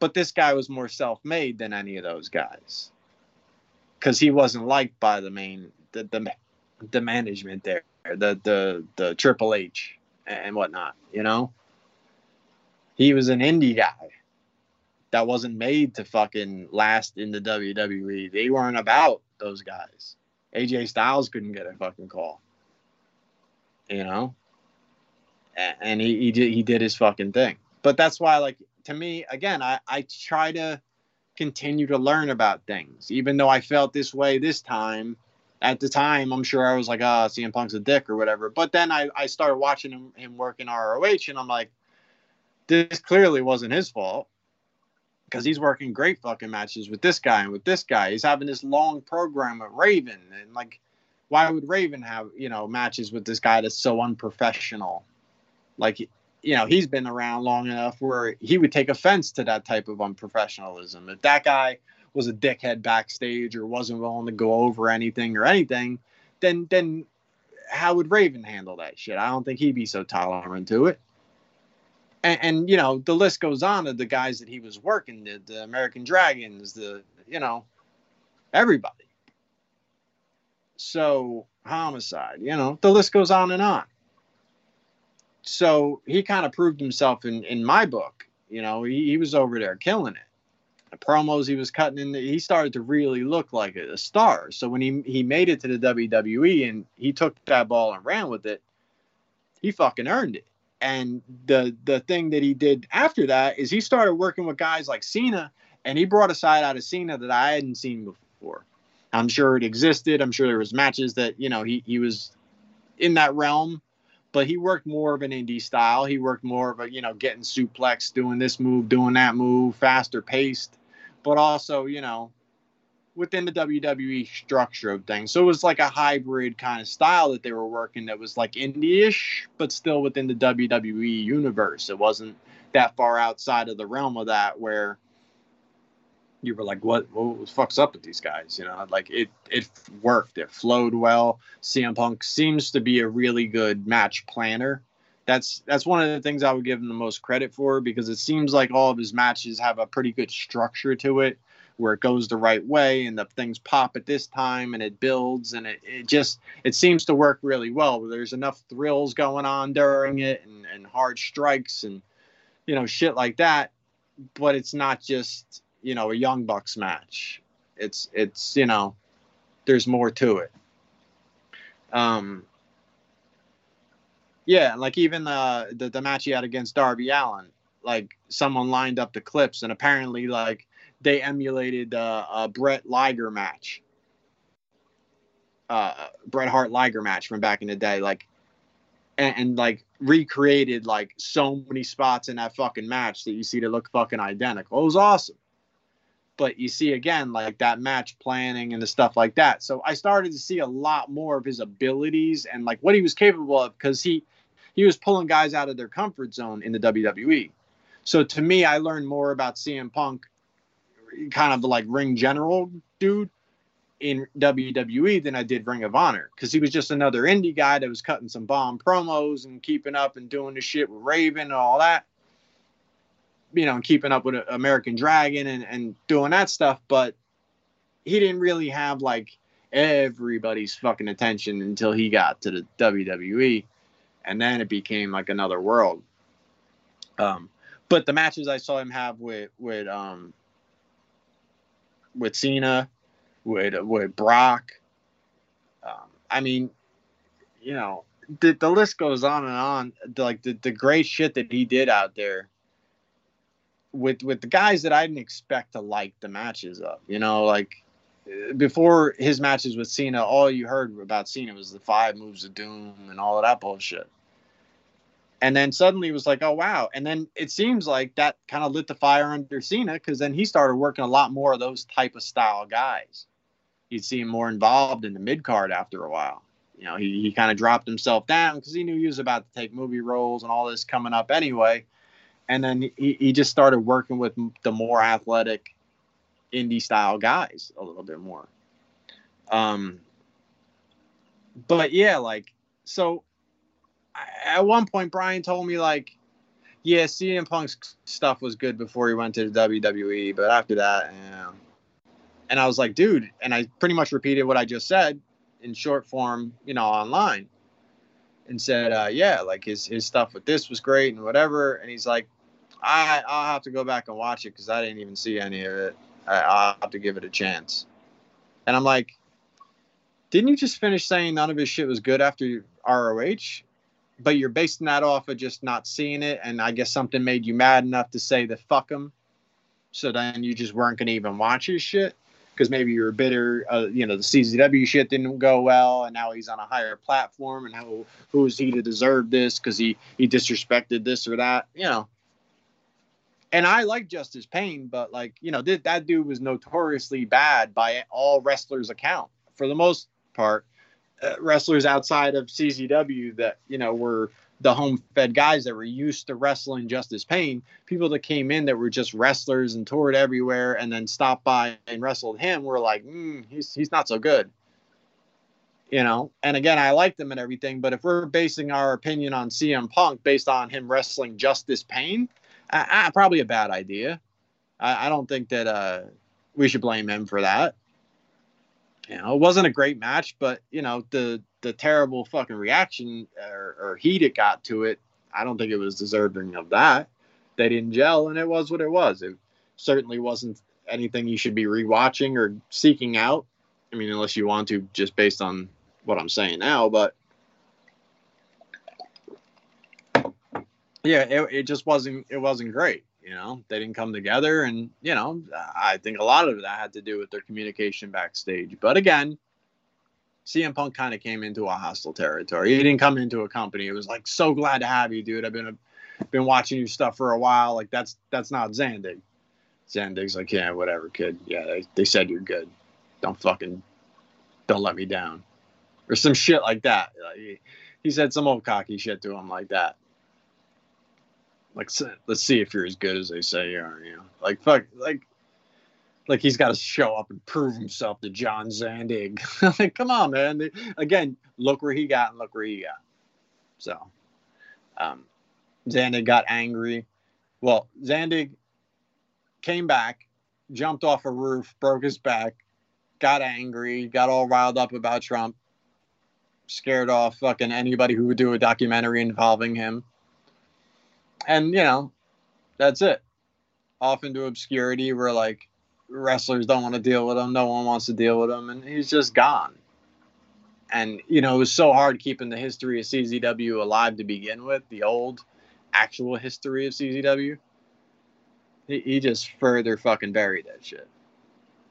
but this guy was more self-made than any of those guys. Because he wasn't liked by the main the, the the management there the the the triple h and whatnot you know? He was an indie guy that wasn't made to fucking last in the wwe they weren't about those guys. Aj styles couldn't get a fucking call you know? And he, he did he did his fucking thing. But that's why like to me, again, I, I try to continue to learn about things, even though I felt this way this time. At the time, I'm sure I was like, ah, oh, CM Punk's a dick or whatever. But then I, I started watching him, him work in ROH, and I'm like, this clearly wasn't his fault because he's working great fucking matches with this guy and with this guy. He's having this long program with Raven, and like, why would Raven have you know matches with this guy that's so unprofessional? Like, you know, he's been around long enough where he would take offense to that type of unprofessionalism. If that guy was a dickhead backstage or wasn't willing to go over anything or anything, then then how would Raven handle that shit? I don't think he'd be so tolerant to it. And, and you know, the list goes on of the guys that he was working, the, the American Dragons, the you know, everybody. So homicide, you know, the list goes on and on so he kind of proved himself in in my book. You know, he, he was over there killing it. The promos he was cutting in, the, he started to really look like a, a star. So when he he made it to the WWE and he took that ball and ran with it, he fucking earned it. And the the thing that he did after that is he started working with guys like Cena, and he brought a side out of Cena that I hadn't seen before. I'm sure it existed. I'm sure there was matches that you know he he was in that realm but he worked more of an indie style. He worked more of a, you know, getting suplex, doing this move, doing that move, faster paced, but also, you know, within the WWE structure of things. So it was like a hybrid kind of style that they were working that was like indie-ish, but still within the WWE universe. It wasn't that far outside of the realm of that where you were like, what, what the fucks up with these guys? You know, like it, it worked. It flowed well. CM Punk seems to be a really good match planner. That's that's one of the things I would give him the most credit for because it seems like all of his matches have a pretty good structure to it, where it goes the right way and the things pop at this time and it builds and it, it just it seems to work really well. There's enough thrills going on during it and, and hard strikes and you know shit like that, but it's not just you know a young bucks match it's it's you know there's more to it um yeah like even the, the the match he had against darby Allin, like someone lined up the clips, and apparently like they emulated uh, a Bret Liger match, uh, Bret Hart Liger match from back in the day, like, and, and like recreated like so many spots in that fucking match that you see that look fucking identical. It was awesome. But you see again, like that match planning and the stuff like that. So I started to see a lot more of his abilities and like what he was capable of because he he was pulling guys out of their comfort zone in the WWE. So to me, I learned more about CM Punk, kind of like ring general dude in WWE than I did Ring of Honor because he was just another indie guy that was cutting some bomb promos and keeping up and doing the shit with Raven and all that. You know, keeping up with American Dragon and, and doing that stuff. But he didn't really have like everybody's fucking attention until he got to the WWE. And then it became like another world. Um, but the matches I saw him have with with um with Cena, with with Brock, um, I mean, you know, the the list goes on and on. Like the the great shit that he did out there with with the guys that I didn't expect to like the matches of. You know, like uh, before his matches with Cena, all you heard about Cena was the five moves of doom and all of that bullshit and then suddenly it was like, oh wow! And then it seems like that kind of lit the fire under Cena because then he started working a lot more of those type of style guys. You'd see him more involved in the mid card after a while. You know, he, he kind of dropped himself down because he knew he was about to take movie roles and all this coming up anyway. And then he, he just started working with the more athletic indie style guys a little bit more. Um, but yeah, like so at one point Brian told me like, yeah, CM Punk's stuff was good before he went to the WWE, but after that, yeah. And I was like, dude, and I pretty much repeated what I just said in short form, you know, online, and said, uh, yeah, like his his stuff with this was great and whatever. And he's like, I I'll have to go back and watch it because I didn't even see any of it. I, I'll have to give it a chance. And I'm like, didn't you just finish saying none of his shit was good after ROH? but you're basing that off of just not seeing it, and I guess something made you mad enough to say the fuck him. So then you just weren't gonna even watch his shit because maybe you were bitter. Uh, you know, the CZW shit didn't go well, and now he's on a higher platform, and who who is he to deserve this? Because he he disrespected this or that, you know. And I like Justice Pain, but like you know, th- that dude was notoriously bad by all wrestlers' account for the most part uh, wrestlers outside of CZW that you know were the home fed guys that were used to wrestling Justice Pain, people that came in that were just wrestlers and toured everywhere and then stopped by and wrestled him were like, mm, he's he's not so good. You know, and again, I liked him and everything, but if we're basing our opinion on CM Punk based on him wrestling Justice Pain, uh, probably a bad idea. I, I don't think that uh, we should blame him for that. You know, it wasn't a great match, but you know the the terrible fucking reaction or, or heat it got to it. I don't think it was deserving of that. They didn't gel, and it was what it was. It certainly wasn't anything you should be rewatching or seeking out. I mean, unless you want to, just based on what I'm saying now. But yeah, it, it just wasn't it wasn't great. You know, they didn't come together, and you know, I think a lot of that had to do with their communication backstage. But again, CM Punk kind of came into a hostile territory. He didn't come into a company. It was like, so glad to have you, dude. I've been a, been watching your stuff for a while. Like that's that's not Zandig. Zandig's like, yeah, whatever, kid. Yeah, they, they said you're good. Don't fucking don't let me down, or some shit like that. Like, he, he said some old cocky shit to him like that. Like, let's see if you're as good as they say you are. You know, like fuck, like, like he's got to show up and prove himself to John Zandig. like, come on, man. Again, look where he got and look where he got. So, um, Zandig got angry. Well, Zandig came back, jumped off a roof, broke his back, got angry, got all riled up about Trump, scared off fucking anybody who would do a documentary involving him and you know, that's it. Off into obscurity where like wrestlers don't want to deal with him, no one wants to deal with him, and he's just gone. And you know, it was so hard keeping the history of CZW alive to begin with, the old actual history of CZW. He, he just further fucking buried that shit.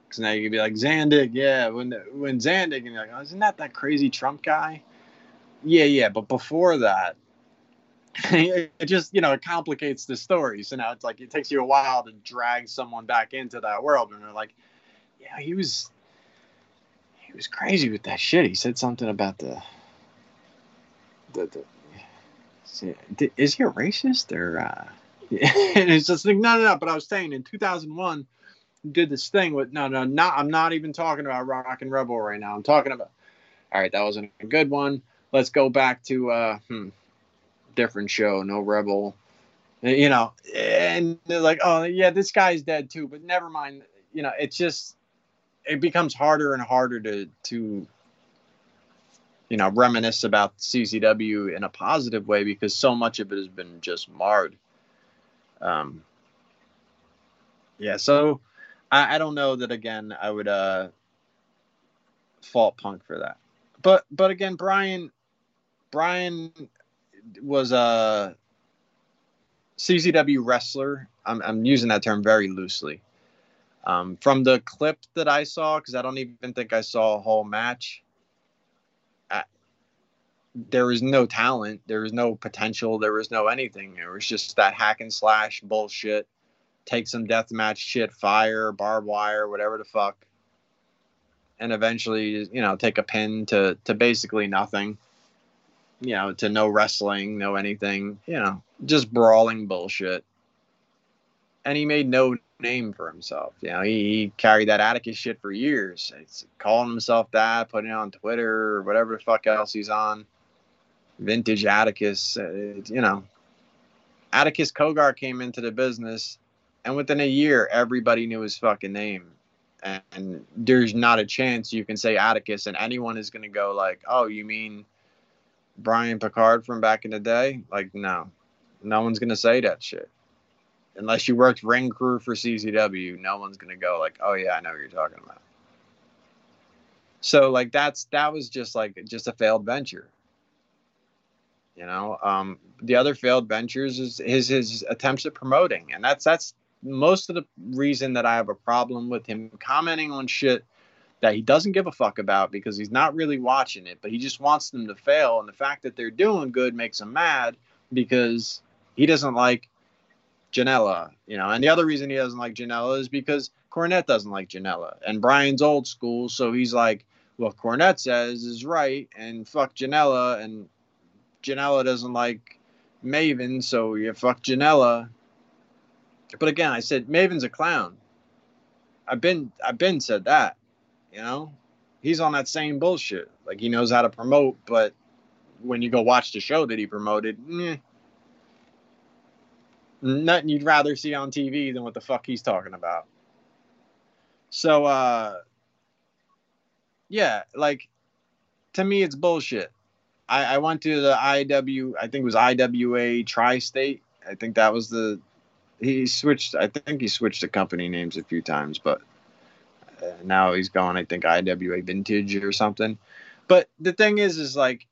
Because now you could be like Zandig, yeah. When when Zandig, and you're like, oh, isn't that that crazy Trump guy? Yeah, yeah. But before that, it just you know it complicates the story. So now it's like it takes you a while to drag someone back into that world, and they're like, yeah, he was he was crazy with that shit. He said something about the the, the is he a racist or uh and it's just like no no no. But i was saying in 2001 did this thing with no no not i'm not even talking about rock and rebel right now. I'm talking about all right that wasn't a good one. Let's go back to uh hmm, different show no rebel you know and they're like oh yeah this guy's dead too but never mind you know it's just it becomes harder and harder to to you know reminisce about CZW in a positive way because so much of it has been just marred. Um, yeah, so I, I don't know that again. I would uh, fault Punk for that, but but again, Brian Brian was a CZW wrestler. I'm I'm using that term very loosely. Um, from the clip that I saw, because I don't even think I saw a whole match, I, there was no talent, there was no potential, there was no anything. It was just that hack and slash bullshit. Take some death match shit, fire, barbed wire, whatever the fuck, and eventually, you know, take a pin to to basically nothing. You know, to no wrestling, no anything. You know, just brawling bullshit. And he made no name for himself. You know, he, he carried that Atticus shit for years. Calling himself that, putting it on Twitter or whatever the fuck else he's on. Vintage Atticus, uh, you know. Atticus Cogar came into the business, and within a year, everybody knew his fucking name. And, and there's not a chance you can say Atticus, and anyone is going to go like, "Oh, you mean Brian Picard from back in the day?" Like, no, no one's to say that shit unless you worked ring crew for CZW, no one's gonna go like, oh yeah, I know what you're talking about. So like that's that was just like just a failed venture. You know, um, the other failed ventures is his his attempts at promoting, and that's that's most of the reason that I have a problem with him commenting on shit that he doesn't give a fuck about because he's not really watching it, but he just wants them to fail. And the fact that they're doing good makes him mad because he doesn't like Janela, you know, and the other reason he doesn't like Janela is because Cornette doesn't like Janela, and Brian's old school, so he's like, well, Cornette says is right, and fuck Janela, and Janela doesn't like Maven, so you fuck Janela. But again, I said Maven's a clown. I've been I've been said that, you know, he's on that same bullshit. Like he knows how to promote, but when you go watch the show that he promoted, nothing you'd rather see on TV than what the fuck he's talking about. So, uh, yeah, like to me, it's bullshit. I, I went to the IW, I think it was IWA Tri State. I think that was the, he switched, I think he switched the company names a few times, but now he's going, I think IWA Vintage or something. But the thing is, is like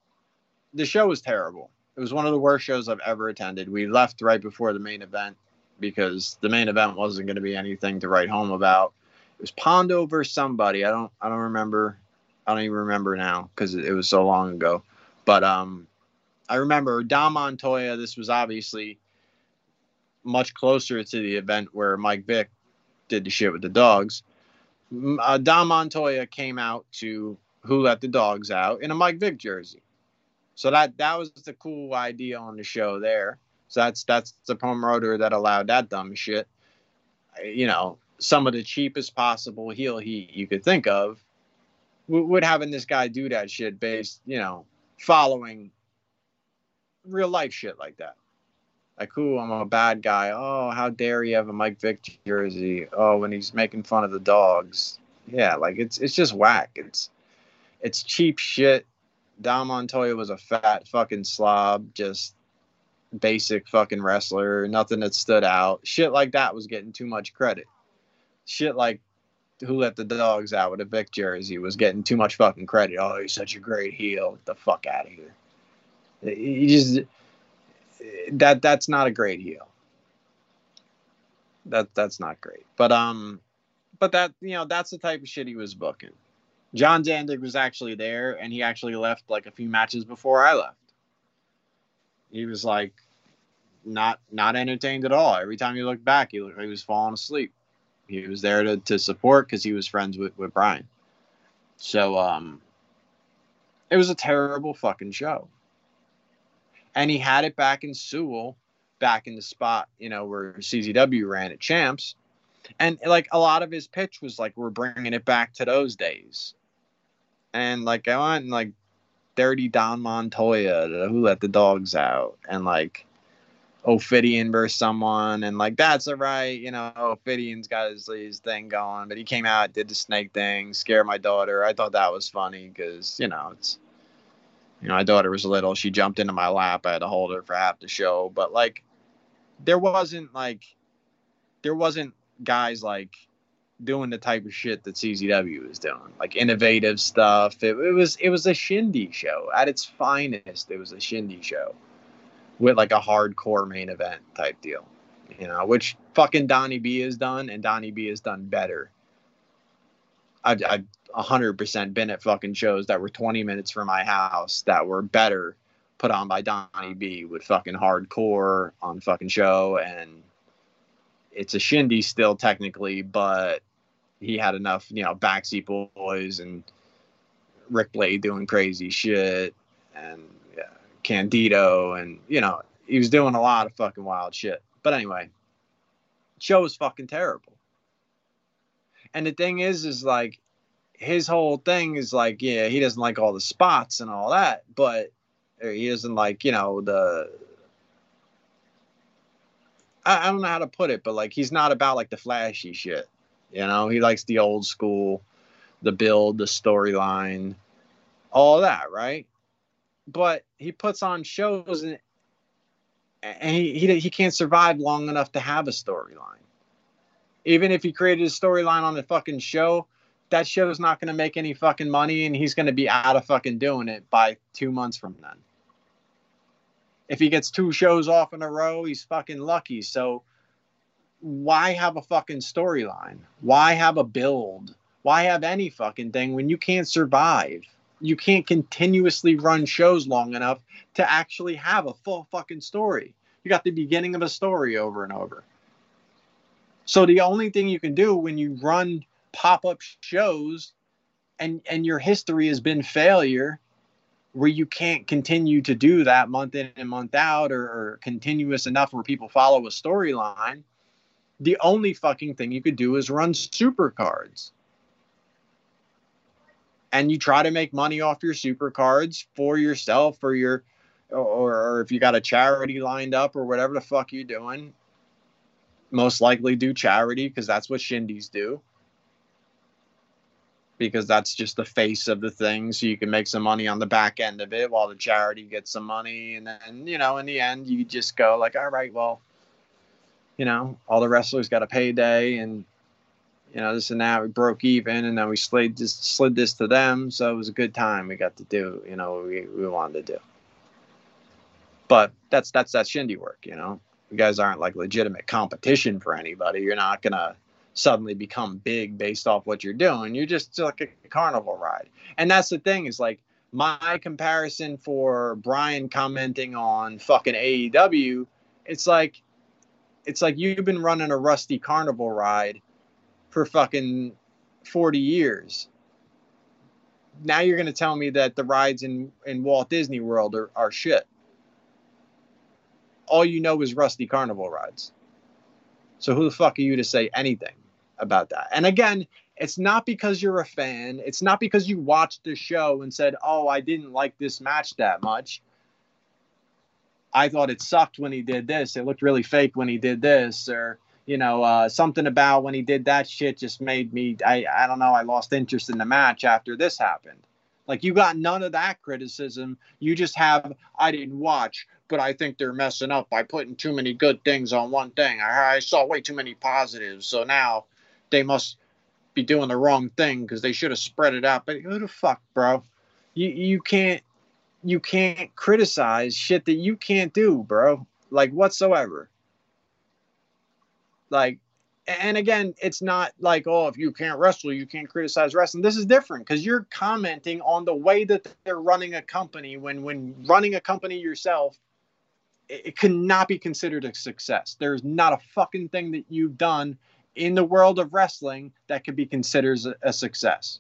the show was terrible it was one of the worst shows I've ever attended. We left right before the main event because the main event wasn't going to be anything to write home about. It was Pondo versus somebody. I don't I don't remember. I don't even remember now because it, it was so long ago. But um, I remember Dom Montoya. This was obviously much closer to the event where Mike Vick did the shit with the dogs. Uh, Dom Montoya came out to Who Let the Dogs Out in a Mike Vick jersey. So that that was the cool idea on the show there. So that's that's the promoter that allowed that dumb shit. You know, some of the cheapest possible heel heat you could think of would having this guy do that shit based, you know, following real life shit like that. Like, cool, I'm a bad guy. Oh, how dare you have a Mike Vick jersey? Oh, when he's making fun of the dogs. Yeah, like it's it's just whack. It's it's cheap shit Dom Montoya was a fat fucking slob, just basic fucking wrestler, nothing that stood out. Shit like that was getting too much credit. Shit like who let the dogs out with a Vick jersey was getting too much fucking credit. Oh, he's such a great heel. Get the fuck out of here. He just that that's not a great heel. That that's not great. But um, but that you know that's the type of shit he was booking. John Zandig was actually there, and he actually left like a few matches before I left. He was like not not entertained at all. Every time you looked back, he he was falling asleep. He was there to, to support because he was friends with, with Brian. So um it was a terrible fucking show. And he had it back in Sewell, back in the spot, you know, where CZW ran at Champs. And like a lot of his pitch was like, we're bringing it back to those days. And like, I went and like, dirty Don Montoya, who let the dogs out, and like, Ophidian versus someone, and like that's all right, you know. Ophidian's got his, his thing going, but he came out, did the snake thing, scare my daughter. I thought that was funny because you know it's, you know, my daughter was little. She jumped into my lap. I had to hold her for half the show, but like, there wasn't like, there wasn't guys like doing the type of shit that CZW was doing, like innovative stuff. It, it was it was a shindy show at its finest. It was a shindy show with like a hardcore main event type deal, you know, which fucking Donnie B has done, and Donnie B has done better. I've, I've 100% been at fucking shows that were 20 minutes from my house that were better put on by Donnie B with fucking hardcore on fucking show. And it's a shindy still, technically, but he had enough, you know, backseat boys and Ric Blade doing crazy shit and yeah, Candido, and you know he was doing a lot of fucking wild shit. But anyway, show was fucking terrible. And the thing is, is like his whole thing is like, yeah, he doesn't like all the spots and all that, but he doesn't like, you know, the. I, I don't know how to put it, but like he's not about like the flashy shit. You know, he likes the old school, the build, the storyline, all that, right? but he puts on shows and, and he, he he can't survive long enough to have a storyline. Even if he created a storyline on the fucking show, that show's not going to make any fucking money, and he's going to be out of fucking doing it by two months from then. If he gets two shows off in a row, he's fucking lucky. So why have a fucking storyline? Why have a build? Why have any fucking thing when you can't survive? you can't continuously run shows long enough to actually have a full fucking story. You got the beginning of a story over and over. So the only thing you can do when you run pop-up shows and and your history has been failure where you can't continue to do that month in and month out or, or continuous enough where people follow a storyline, the only fucking thing you could do is run super cards and you try to make money off your super cards for yourself or your or, or if you got a charity lined up or whatever the fuck you're doing most likely do charity because that's what shindies do because that's just the face of the thing so you can make some money on the back end of it while the charity gets some money and then you know in the end you just go like all right well you know all the wrestlers got a payday and you know, this and that. We broke even, and then we slid this slid this to them. So it was a good time. We got to do, you know, we we wanted to do. But that's that's that shindy work, you know. You guys aren't like legitimate competition for anybody. You're not gonna suddenly become big based off what you're doing. You're just like a carnival ride. And that's the thing is like my comparison for Brian commenting on fucking AEW, it's like it's like you've been running a rusty carnival ride for fucking 40 years. Now you're going to tell me that the rides in, in Walt Disney World are, are shit. All you know is Rusty Carnival rides. So who the fuck are you to say anything about that? And again, it's not because you're a fan. It's not because you watched the show and said, "Oh, I didn't like this match that much." I thought it sucked when he did this. It looked really fake when he did this, or you know, uh, something about when he did that shit just made me, I, I don't know, I lost interest in the match after this happened. Like, you got none of that criticism. You just have, I didn't watch, but I think they're messing up by putting too many good things on one thing. I, I saw way too many positives. So now they must be doing the wrong thing because they should have spread it out. But who the fuck, bro? You, you can't, you can't criticize shit that you can't do, bro. Like, whatsoever like and again, it's not like, oh, if you can't wrestle, you can't criticize wrestling. This is different because you're commenting on the way that they're running a company. When when running a company yourself, it, it cannot be considered a success. There's not a fucking thing that you've done in the world of wrestling that could be considered a, success.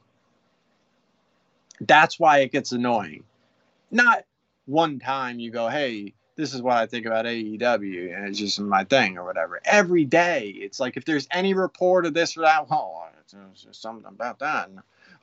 That's why it gets annoying. Not one time you go, hey, this is what I think about AEW, and it's just my thing or whatever. Every day, it's like if there's any report of this or that, well, it's just something about that.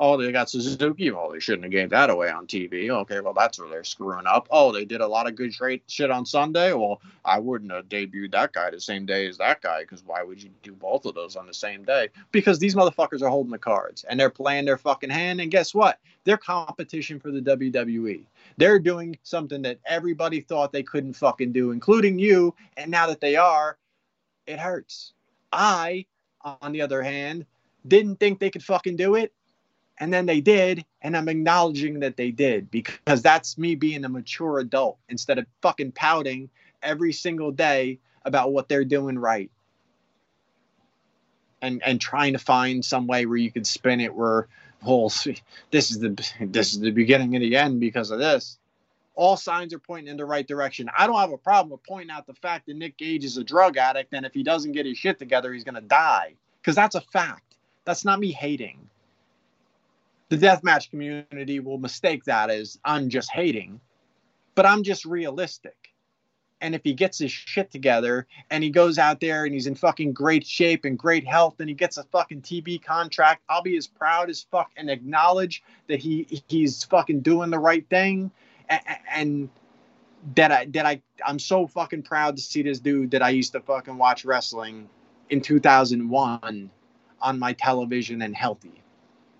Oh, they got Suzuki. Well, they shouldn't have gave that away on TV. Okay, well, that's where they're screwing up. Oh, they did a lot of good shit on Sunday. Well, I wouldn't have debuted that guy the same day as that guy because why would you do both of those on the same day? Because these motherfuckers are holding the cards and they're playing their fucking hand. And guess what? They're competition for the WWE. They're doing something that everybody thought they couldn't fucking do, including you. And now that they are, it hurts. I, on the other hand, didn't think they could fucking do it. And then they did. And I'm acknowledging that they did because that's me being a mature adult instead of fucking pouting every single day about what they're doing right. And, and trying to find some way where you could spin it where whole this is the this is the beginning of the end because of this. All signs are pointing in the right direction. I don't have a problem with pointing out the fact that Nick Gage is a drug addict, and if he doesn't get his shit together, he's gonna die. Because that's a fact. That's not me hating. The deathmatch community will mistake that as I'm just hating, but I'm just realistic. And if he gets his shit together and he goes out there and he's in fucking great shape and great health and he gets a fucking TV contract, I'll be as proud as fuck and acknowledge that he he's fucking doing the right thing. And, and that I that I I'm so fucking proud to see this dude that I used to fucking watch wrestling in 2001 on my television and healthy.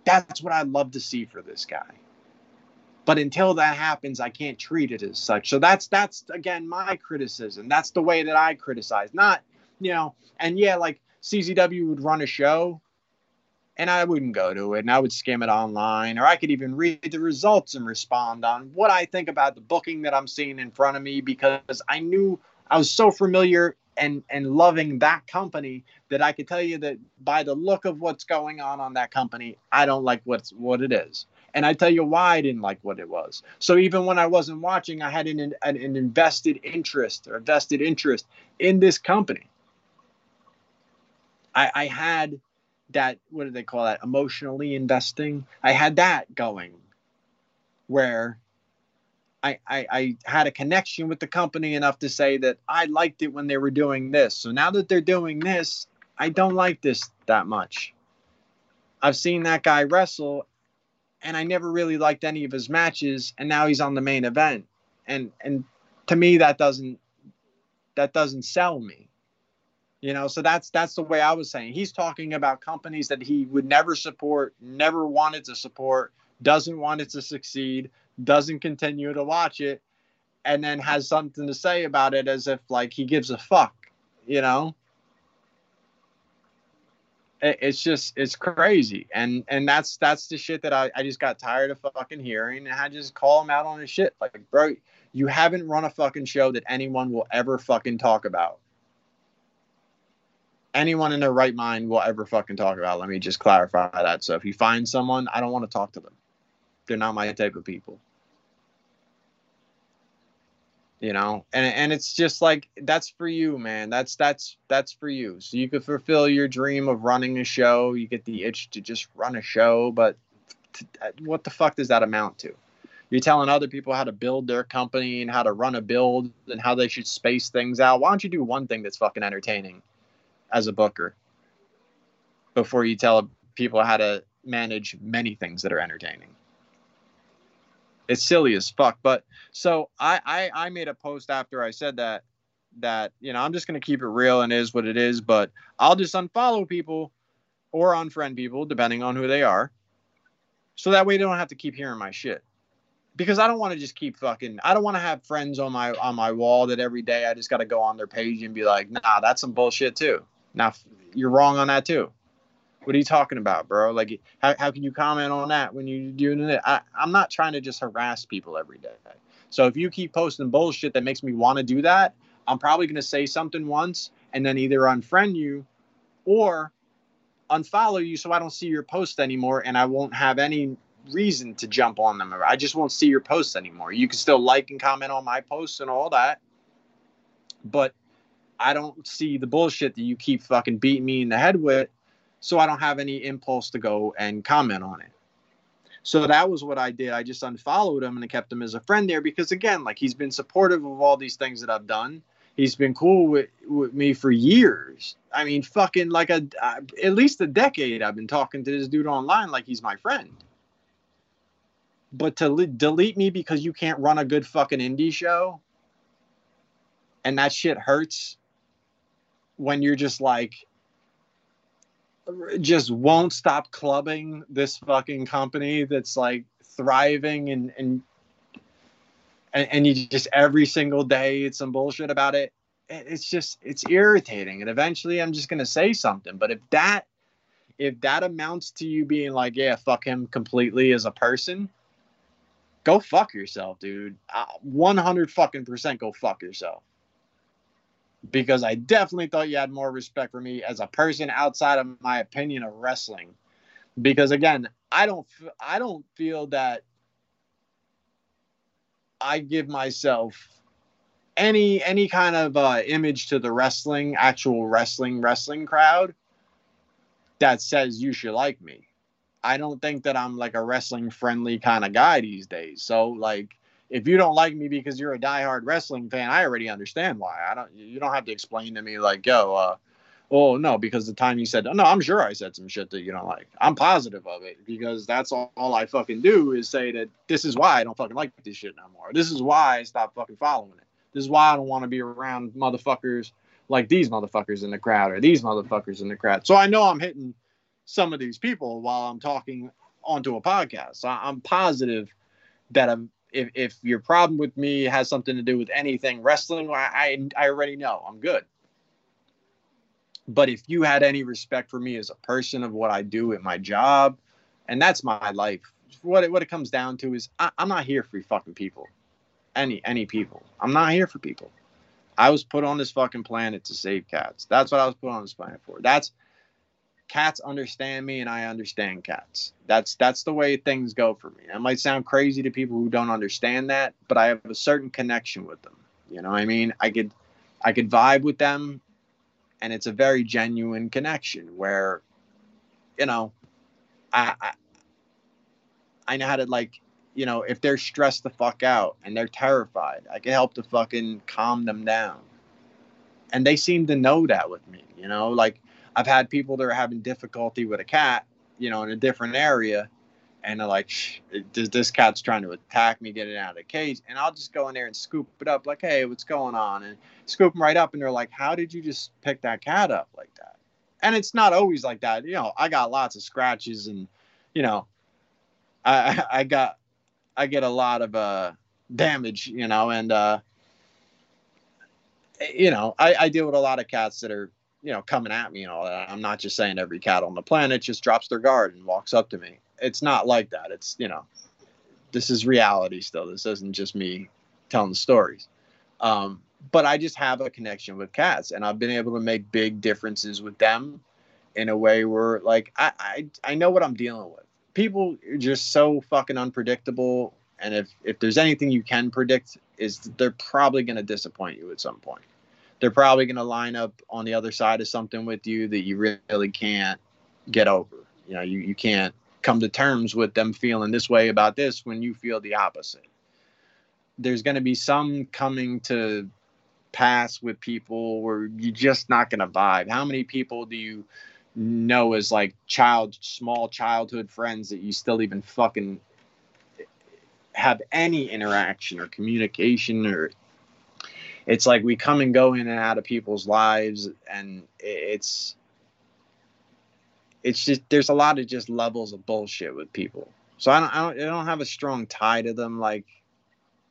That's what I'd love to see for this guy. But until that happens, I can't treat it as such. So that's that's again my criticism. That's the way that I criticize. Not, you know, and yeah, like CZW would run a show and I wouldn't go to it and I would skim it online or I could even read the results and respond on what I think about the booking that I'm seeing in front of me because I knew I was so familiar and and loving that company that I could tell you that by the look of what's going on on that company, I don't like what's what it is. And I tell you why I didn't like what it was. So even when I wasn't watching, I had an, an, an invested interest or vested interest in this company. I, I had that, what do they call that? Emotionally investing. I had that going where I, I, I, had a connection with the company enough to say that I liked it when they were doing this. So now that they're doing this, I don't like this that much. I've seen that guy wrestle and I never really liked any of his matches, and now he's on the main event, and and to me that doesn't that doesn't sell me, you know. So that's that's the way I was saying. He's talking about companies that he would never support, never wanted to support, doesn't want it to succeed, doesn't continue to watch it, and then has something to say about it as if like he gives a fuck, you know? It's just it's crazy. And and that's that's the shit that I, I just got tired of fucking hearing. And i just call him out on his shit. Like bro you haven't run a fucking show that anyone will ever fucking talk about. Anyone in their right mind will ever fucking talk about. Let me just clarify that. So if you find someone i don't want to talk to them they're not my type of people. You know? And and it's just like that's for you man. That's that's that's for you. So you could fulfill your dream of running a show. You get the itch to just run a show but t- uh, what the fuck does that amount to? You're telling other people how to build their company and how to run a build and how they should space things out. Why don't you do one thing that's fucking entertaining as a booker before you tell people how to manage many things that are entertaining it's silly as fuck. But so I, I I made a post after I said that that you know I'm just gonna keep it real and is what it is. But I'll just unfollow people or unfriend people depending on who they are, so that way they don't have to keep hearing my shit. Because I don't want to just keep fucking. I don't want to have friends on my on my wall that every day I just got to go on their page and be like, nah, that's some bullshit too. Now you're wrong on that too. What are you talking about, bro? Like, how, how can you comment on that when you're doing it? I, I'm not trying to just harass people every day. So if you keep posting bullshit that makes me want to do that, I'm probably going to say something once and then either unfriend you or unfollow you so I don't see your posts anymore and I won't have any reason to jump on them. I just won't see your posts anymore. You can still like and comment on my posts and all that, but I don't see the bullshit that you keep fucking beating me in the head with, so I don't have any impulse to go and comment on it. So that was what I did. I just unfollowed him and I kept him as a friend there because again, like he's been supportive of all these things that I've done. He's been cool with, with me for years. I mean, fucking like a uh, at least a decade. I've been talking to this dude online like he's my friend. But to li- delete me because you can't run a good fucking indie show, and that shit hurts when you're just like just won't stop clubbing this fucking company that's like thriving and and and, and you just every single day it's some bullshit about it. It's just it's irritating. And eventually i'm just gonna say something. But if that if that amounts to you being like yeah fuck him completely as a person go fuck yourself dude. Uh, 100 fucking percent go fuck yourself because I definitely thought you had more respect for me as a person outside of my opinion of wrestling. Because again, I don't I don't feel that I give myself any any kind of uh, image to the wrestling actual wrestling wrestling crowd that says you should like me. I don't think that I'm like a wrestling friendly kind of guy these days. So like if you don't like me because you're a diehard wrestling fan, I already understand why. I don't. You don't have to explain to me like, yo, uh, oh no, because the time you said, no, I'm sure I said some shit that you don't like. I'm positive of it because that's all, all I fucking do is say that this is why I don't fucking like this shit no more. This is why I stopped fucking following it. This is why I don't want to be around motherfuckers like these motherfuckers in the crowd or these motherfuckers in the crowd. So I know I'm hitting some of these people while I'm talking onto a podcast. So I'm positive that I'm if, if your problem with me has something to do with anything wrestling, I, I already know I'm good. But if you had any respect for me as a person of what I do at my job, and that's my life, what it, what it comes down to is I, I'm not here for fucking people, any any people. I'm not here for people. I was put on this fucking planet to save cats. That's what I was put on this planet for. That's cats understand me and I understand cats. That's that's the way things go for me. It might sound crazy to people who don't understand that, but I have a certain connection with them. You know I mean? I could I could vibe with them and it's a very genuine connection where you know I I, I know how to like you know, if they're stressed the fuck out and they're terrified, I can help to fucking calm them down. And they seem to know that with me, you know, like I've had people that are having difficulty with a cat, you know, in a different area, and they're like, this, this cat's trying to attack me, get it out of the cage. And I'll just go in there and scoop it up, like, hey, what's going on? And scoop them right up. And they're like, how did you just pick that cat up like that? And it's not always like that. You know, I got lots of scratches and, you know, I, I got, I get a lot of uh, damage, you know, and, uh, you know, I, I deal with a lot of cats that are you know, coming at me and all that. I'm not just saying every cat on the planet just drops their guard and walks up to me. It's not like that. It's, you know, this is reality still. This isn't just me telling stories. Um, but I just have a connection with cats and I've been able to make big differences with them in a way where like I, I, I know what I'm dealing with. People are just so fucking unpredictable. And if, if there's anything you can predict is they're probably going to disappoint you at some point they're probably going to line up on the other side of something with you that you really can't get over. You know, you, you can't come to terms with them feeling this way about this when you feel the opposite. There's going to be some coming to pass with people where you're just not going to vibe. How many people do you know as like child, small childhood friends that you still even fucking have any interaction or communication or it's like we come and go in and out of people's lives and it's it's just there's a lot of just levels of bullshit with people. So i don't i don't, I don't have a strong tie to them like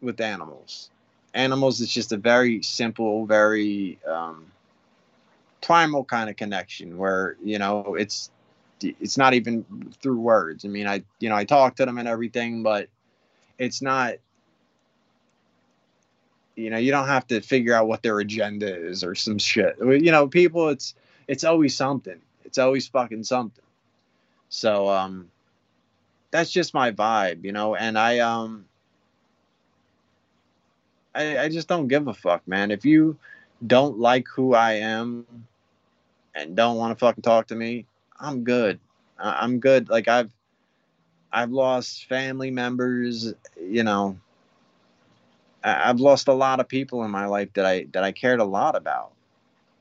with animals. Animals it's just a very simple very um, primal kind of connection where you know it's it's not even through words. I mean i you know i talk to them and everything but it's not you know you don't have to figure out what their agenda is or some shit you know people it's it's always something. It's always fucking something. So um that's just my vibe, you know, and I um I, I just don't give a fuck, man. If you don't like who I am and don't want to fucking talk to me, I'm good. I'm good. Like I've I've lost family members, you know. I've lost a lot of people in my life that I that I cared a lot about.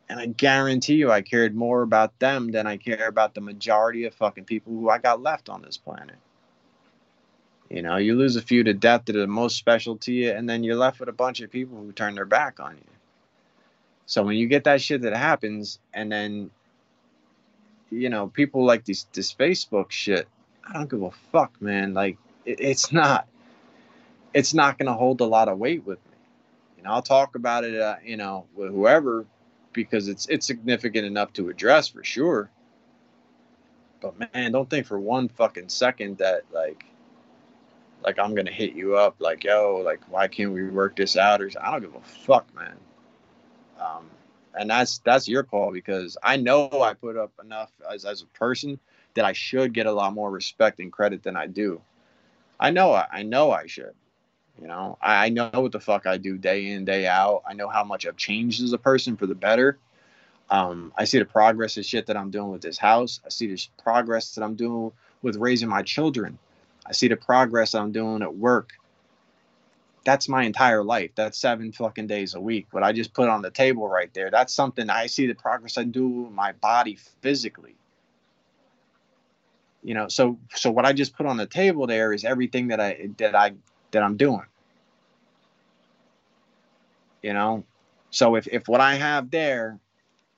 And I guarantee you I cared more about them than I care about the majority of fucking people who I got left on this planet. You know, you lose a few to death that are the most special to you, and then you're left with a bunch of people who turn their back on you. So when you get that shit that happens, and then, you know, people like this this Facebook shit, I don't give a fuck, man. Like, it, it's not, it's not gonna hold a lot of weight with me. Know, I'll talk about it, uh, you know, with whoever, because it's it's significant enough to address for sure. But man, don't think for one fucking second that like like I'm gonna hit you up like yo like why can't we work this out or I don't give a fuck man. Um, and that's that's your call because I know I put up enough as as a person that I should get a lot more respect and credit than I do. I know I, I know I should. You know, I, I know what the fuck I do day in, day out. I know how much I've changed as a person for the better. Um, I see the progress of shit that I'm doing with this house. I see the progress that I'm doing with raising my children. I see the progress I'm doing at work. That's my entire life. That's seven fucking days a week. What I just put on the table right there, that's something I see the progress I do with my body physically. You know, so so what I just put on the table there is everything that I that I that I'm doing. You know? So if, if what I have there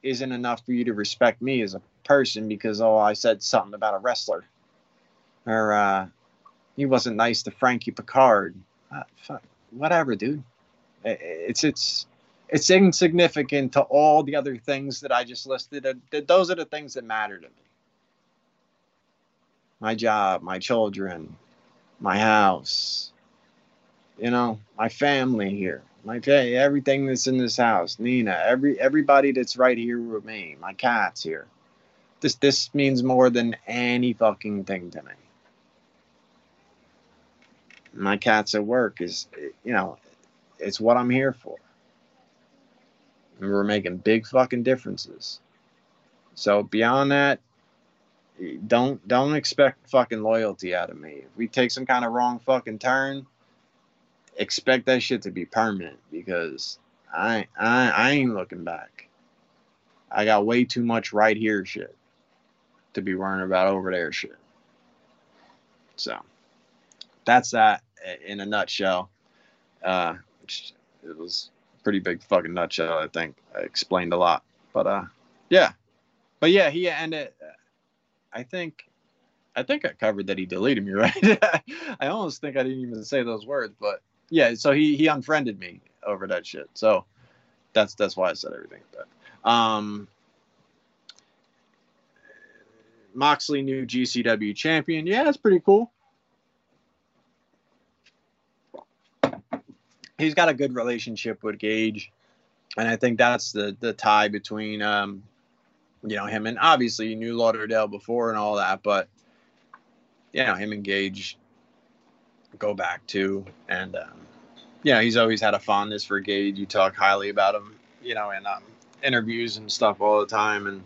isn't enough for you to respect me as a person because oh I said something about a wrestler or uh he wasn't nice to Frankie Picard. Uh, fuck, whatever, dude. It's it's it's insignificant to all the other things that I just listed. Those are the things that matter to me. My job, my children, my house, you know, my family here, my fa- everything that's in this house, Nina, every everybody that's right here with me, my cats here. This this means more than any fucking thing to me. My cats at work is you know it's what i'm here for. And we're making big fucking differences. So beyond that don't don't expect fucking loyalty out of me. If we take some kind of wrong fucking turn expect that shit to be permanent because i i, I ain't looking back i got way too much right here shit to be worrying about over there shit so that's that in a nutshell. Uh, it was pretty big fucking nutshell. I think I explained a lot, but uh, yeah, but yeah, he ended. I think, I think I covered that he deleted me, right? I almost think I didn't even say those words, but yeah. So he he unfriended me over that shit. So that's that's why I said everything. But um, Moxley new GCW champion. Yeah, that's pretty cool. he's got a good relationship with Gage, and I think that's the the tie between um, you know him and obviously you knew Lauderdale before and all that, but you know him and Gage go back to, and um, know he's always had a fondness for Gage. You talk highly about him, you know, in um, interviews and stuff all the time, and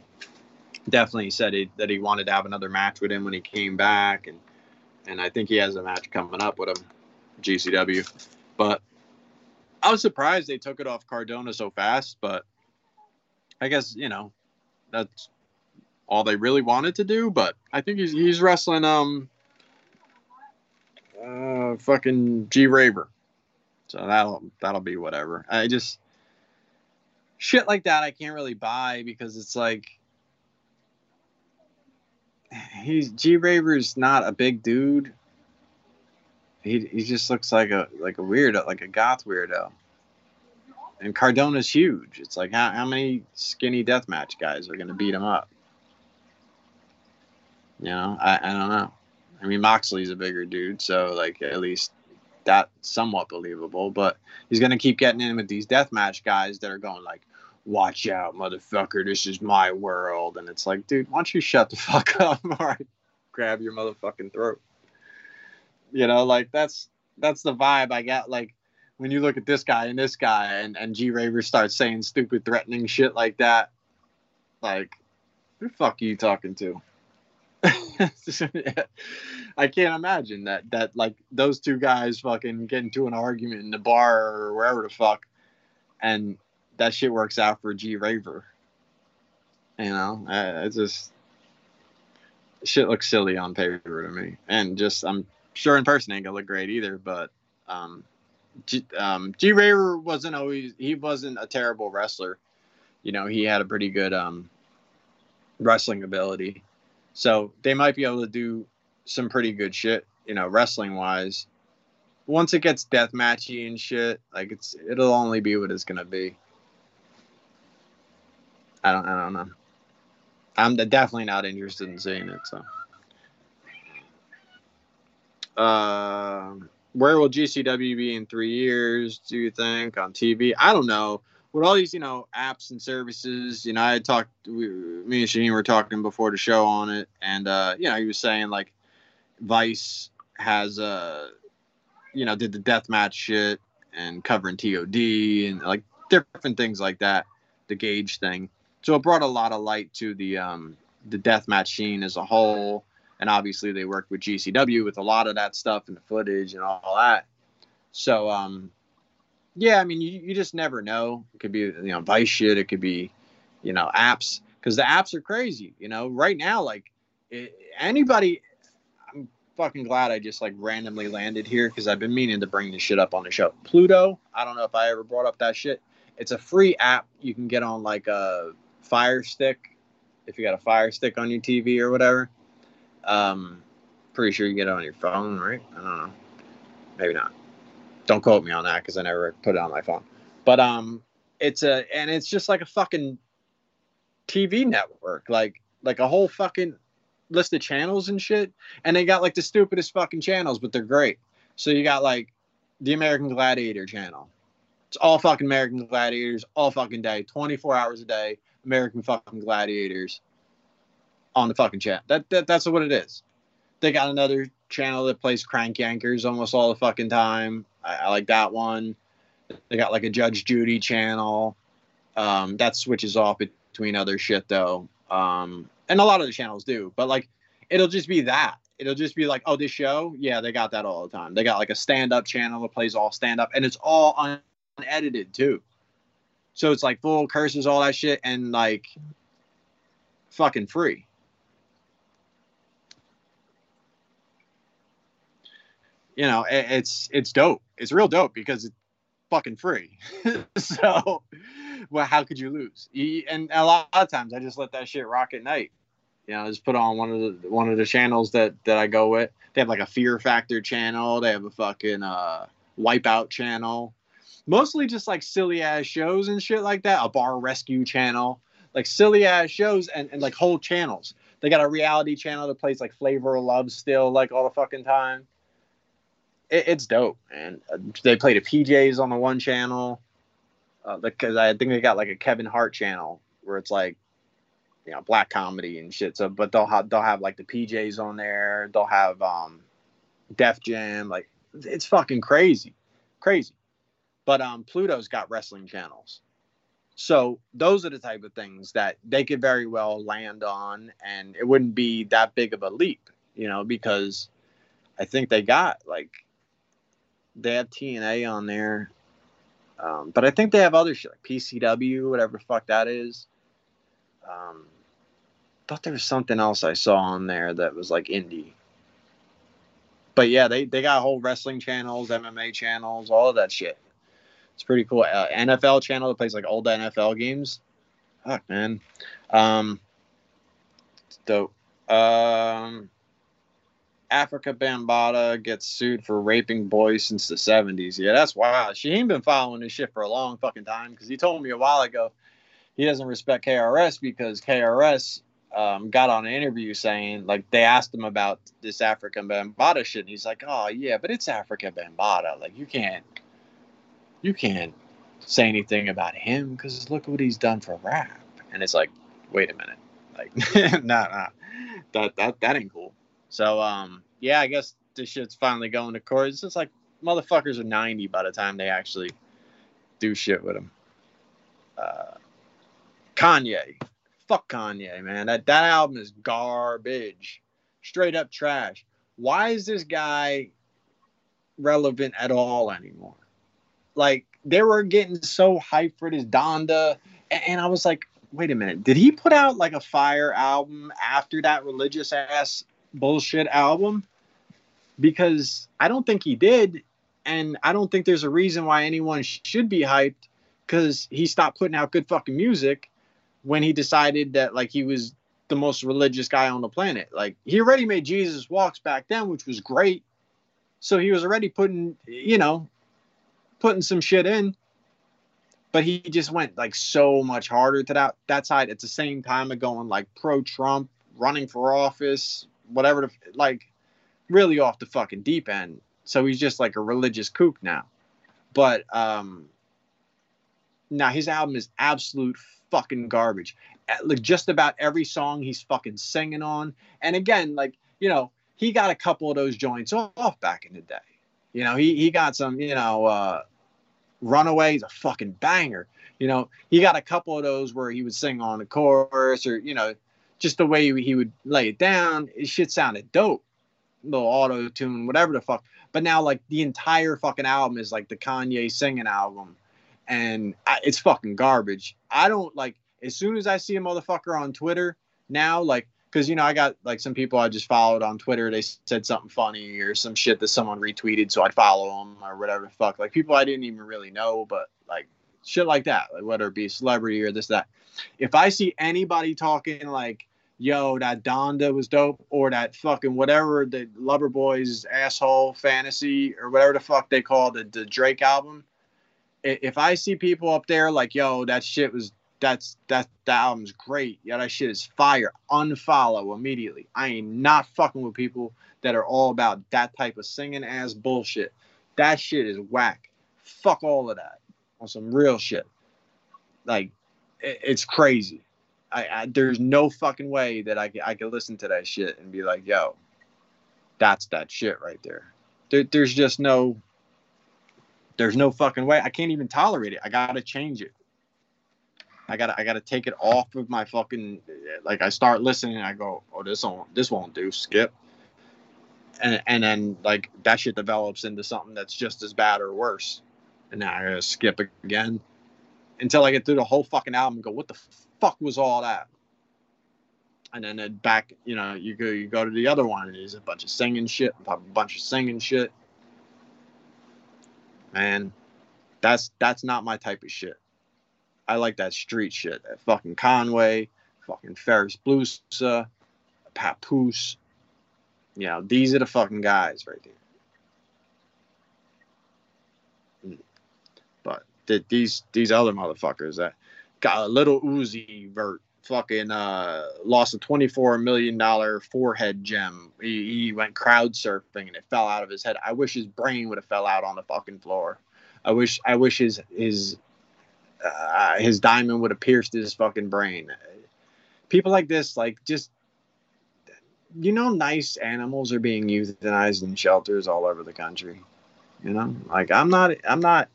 definitely said he, that he wanted to have another match with him when he came back, and and I think he has a match coming up with him, GCW, but I was surprised they took it off Cardona so fast, but I guess you know that's all they really wanted to do. But I think he's he's wrestling um uh fucking G Raver, so that'll that'll be whatever. I just shit like that I can't really buy because it's like he's G Raver's not a big dude he he just looks like a like a weirdo, like a goth weirdo. And Cardona's huge. It's like how how many skinny deathmatch guys are gonna beat him up? You know, I, I don't know. I mean Moxley's a bigger dude, so like at least that's somewhat believable. But he's gonna keep getting in with these deathmatch guys that are going like watch out, motherfucker, this is my world. And it's like, dude, why don't you shut the fuck up or I grab your motherfucking throat? You know, like that's that's the vibe I got. Like when you look at this guy and this guy and, and G Raver starts saying stupid threatening shit like that, like who the fuck are you talking to? I can't imagine that that like those two guys fucking get into an argument in the bar or wherever the fuck, and that shit works out for G Raver. You know, it's just shit looks silly on paper to me, and just I'm sure in person ain't gonna look great either. But um, G, um, G Raver wasn't always he wasn't a terrible wrestler. You know, he had a pretty good um wrestling ability. So they might be able to do some pretty good shit, you know, wrestling wise. Once it gets death matchy and shit, like it's it'll only be what it's gonna be. I don't I don't know. I'm definitely not interested in seeing it. So, uh, where will GCW be in three years? Do you think on TV? I don't know with all these, you know, apps and services, you know, I talked, we, me and Shaheen were talking before the show on it, and uh, you know, he was saying like Vice has, uh, you know, did the death match shit and covering TOD and like different things like that, the Gage thing. So it brought a lot of light to the um, the death match scene as a whole, and obviously they worked with GCW with a lot of that stuff and the footage and all that. So um, yeah, I mean, you, you just never know. It could be, you know, Vice shit. It could be, you know, apps because the apps are crazy. You know, right now, like it, anybody, I'm fucking glad I just like randomly landed here because I've been meaning to bring this shit up on the show. Pluto, I don't know if I ever brought up that shit. It's a free app you can get on like a Fire Stick if you got a Fire Stick on your TV or whatever. Um, pretty sure you get it on your phone, right? I don't know. Maybe not don't quote me on that because I never put it on my phone. But um, it's a and it's just like a fucking TV network, like like a whole fucking list of channels and shit. And they got like the stupidest fucking channels, but they're great. So you got like the American Gladiator channel. It's all fucking American Gladiators all fucking day, 24 hours a day, American fucking Gladiators on the fucking chat. That, that that's what it is. They got another channel that plays Crank Yankers almost all the fucking time. I, I like that one. They got like a Judge Judy channel. Um, that switches off between other shit though. Um, and a lot of the channels do, but like it'll just be that. It'll just be like, oh, this show, yeah, they got that all the time. They got like a stand-up channel that plays all stand-up, and it's all unedited too. So it's like full curses, all that shit, and like fucking free. You know, it, it's it's dope. It's real dope because it's fucking free. so, well, how could you lose? And a lot of times, I just let that shit rock at night. You know, just put on one of the one of the channels that that I go with. They have like a Fear Factor channel. They have a fucking uh, Wipeout channel. Mostly just like silly ass shows and shit like that. A bar rescue channel, like silly ass shows and, and like whole channels. They got a reality channel that plays like Flavor of Love still like all the fucking time it, it's dope, And Uh, they played a PJs on the one channel uh, because I think they got like a Kevin Hart channel where it's like you know black comedy and shit. So, but they'll have they'll have like the PJs on there. They'll have um, Def Jam. Like it's fucking crazy, crazy. But um, Pluto's got wrestling channels. So those are the type of things that they could very well land on, and it wouldn't be that big of a leap, you know, because I think they got like they have TNA on there. Um, but I think they have other shit like PCW, whatever fuck that is. Um, thought there was something else I saw on there that was like indie. But yeah, they, they got whole wrestling channels, MMA channels, all of that shit. It's pretty cool. Uh, NFL channel that plays like old NFL games. Fuck, man. Um, dope. Um, Afrika Bambaataa gets sued for raping boys since the 70s. Yeah, that's wild. She ain't been following this shit for a long fucking time because he told me a while ago he doesn't respect KRS because KRS um, got on an interview saying, like, they asked him about this Afrika Bambaataa shit. And he's like, oh, yeah, but it's Afrika Bambaataa. Like, you can't, you can't say anything about him because look what he's done for rap. And it's like, wait a minute, like, nah, nah, that that that ain't cool. So um, yeah, I guess this shit's finally going to court. It's just like motherfuckers are 90 by the time they actually do shit with them. Uh, Kanye, fuck Kanye, man. That that album is garbage, straight up trash. Why is this guy relevant at all anymore? Like they were getting so hyped for this Donda, and I was like, wait a minute, did he put out like a fire album after that religious ass bullshit album? Because I don't think he did, and I don't think there's a reason why anyone should be hyped because he stopped putting out good fucking music when he decided that like he was the most religious guy on the planet. Like he already made Jesus Walks back then, which was great. So he was already putting, you know, putting some shit in. But he just went like so much harder to that that side at the same time of going like pro Trump, running for office, whatever the like really off the fucking deep end. So he's just like a religious kook now. But um now his album is absolute fucking garbage. Like just about every song he's fucking singing on. And again, like, you know, he got a couple of those joints off back in the day. You know, he he got some, you know, uh Runaway's a fucking banger. You know, he got a couple of those where he would sing on the chorus or, you know, just the way he would lay it down, it shit sounded dope. Little auto tune, whatever the fuck. But now, like, the entire fucking album is like the Kanye singing album and I, it's fucking garbage. I don't like as soon as I see a motherfucker on Twitter now, like because you know I got like some people I just followed on Twitter. They said something funny or some shit that someone retweeted, so I'd follow them or whatever the fuck. Like people I didn't even really know, but like shit like that, like whether it be celebrity or this that. If I see anybody talking like yo, that Donda was dope, or that fucking whatever the Loverboys asshole fantasy or whatever the fuck they call the, the Drake album, if I see people up there like, yo, that shit was that's that that album's great. Yeah, that shit is fire. Unfollow immediately. I ain't not fucking with people that are all about that type of singing ass bullshit. That shit is whack. Fuck all of that on some real shit. Like, it, it's crazy. I, I, there's no fucking way that I I can listen to that shit and be like, yo, that's that shit right there. there there's just no there's no fucking way. I can't even tolerate it. I gotta change it. I gotta I gotta take it off of my fucking like I start listening I go, oh this won't this won't do, skip. And and then like that shit develops into something that's just as bad or worse. And now I gotta skip again until I get through the whole fucking album and go, what the fuck was all that? And then it back, you know, you go you go to the other one and there's a bunch of singing shit, a bunch of singing shit man. That's that's not my type of shit. I like that street shit. That fucking Conway, fucking Ferris Blusa, Papoose. You know, these are the fucking guys right there. Mm. But these these other motherfuckers that got a little Uzi Vert fucking uh, lost a $24 million forehead gem. He, he, went crowd surfing and it fell out of his head. I wish his brain would have fell out on the fucking floor. I wish I wish his his uh, his diamond would have pierced his fucking brain. People like this, like just you know, nice animals are being euthanized in shelters all over the country. You know, like I'm not I'm not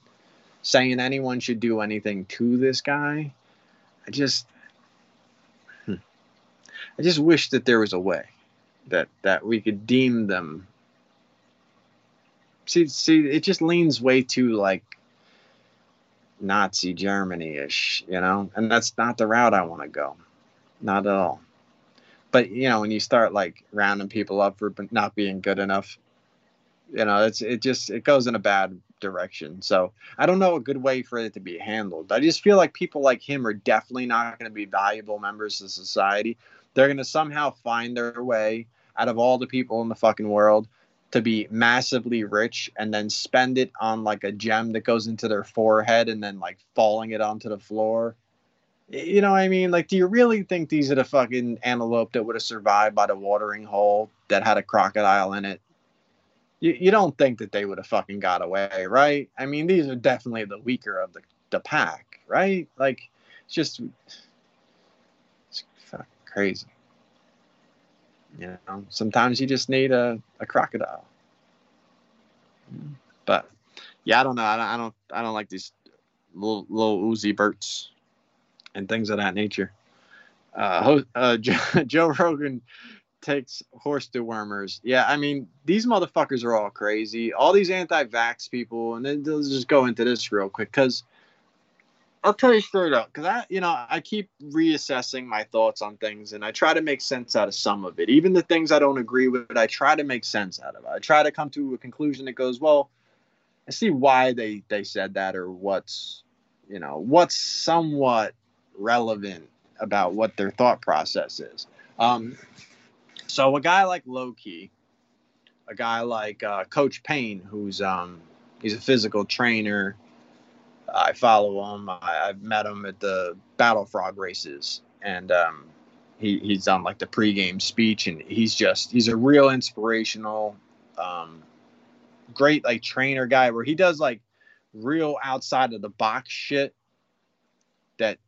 saying anyone should do anything to this guy. I just hmm. I just wish that there was a way that that we could deem them. See, see, it just leans way too like Nazi Germany ish, you know, and that's not the route I want to go, not at all. But you know, when you start like rounding people up for not being good enough, you know, it's it just it goes in a bad direction. So I don't know a good way for it to be handled. I just feel like people like him are definitely not going to be valuable members of society they're going to somehow find their way out of all the people in the fucking world to be massively rich and then spend it on like a gem that goes into their forehead and then like falling it onto the floor. You know what I mean? Like, do you really think these are the fucking antelope that would have survived by the watering hole that had a crocodile in it? You, you don't think that they would have fucking got away, right? I mean, these are definitely the weaker of the the pack, right? Like, it's just it's fucking crazy. You know, sometimes you just need a, a crocodile. But yeah, I don't know. I don't, I don't, I don't like these little little Uzi Verts and things of that nature. Uh, uh, Joe, Joe Rogan takes horse dewormers. Yeah, I mean these motherfuckers are all crazy. All these anti-vax people, and then let's just go into this real quick because I'll tell you straight up because I, you know, I keep reassessing my thoughts on things, and I try to make sense out of some of it. Even the things I don't agree with, I try to make sense out of it. I try to come to a conclusion that goes, well, I see why they they said that, or what's, you know, what's somewhat relevant about what their thought process is. Um, so a guy like Loki, a guy like uh, Coach Payne, who's um, he's a physical trainer. I follow him. I, have met him at the BattleFrog races, and um, he, he's done like the pregame speech, and he's just he's a real inspirational, um, great like trainer guy where he does like real outside of the box shit that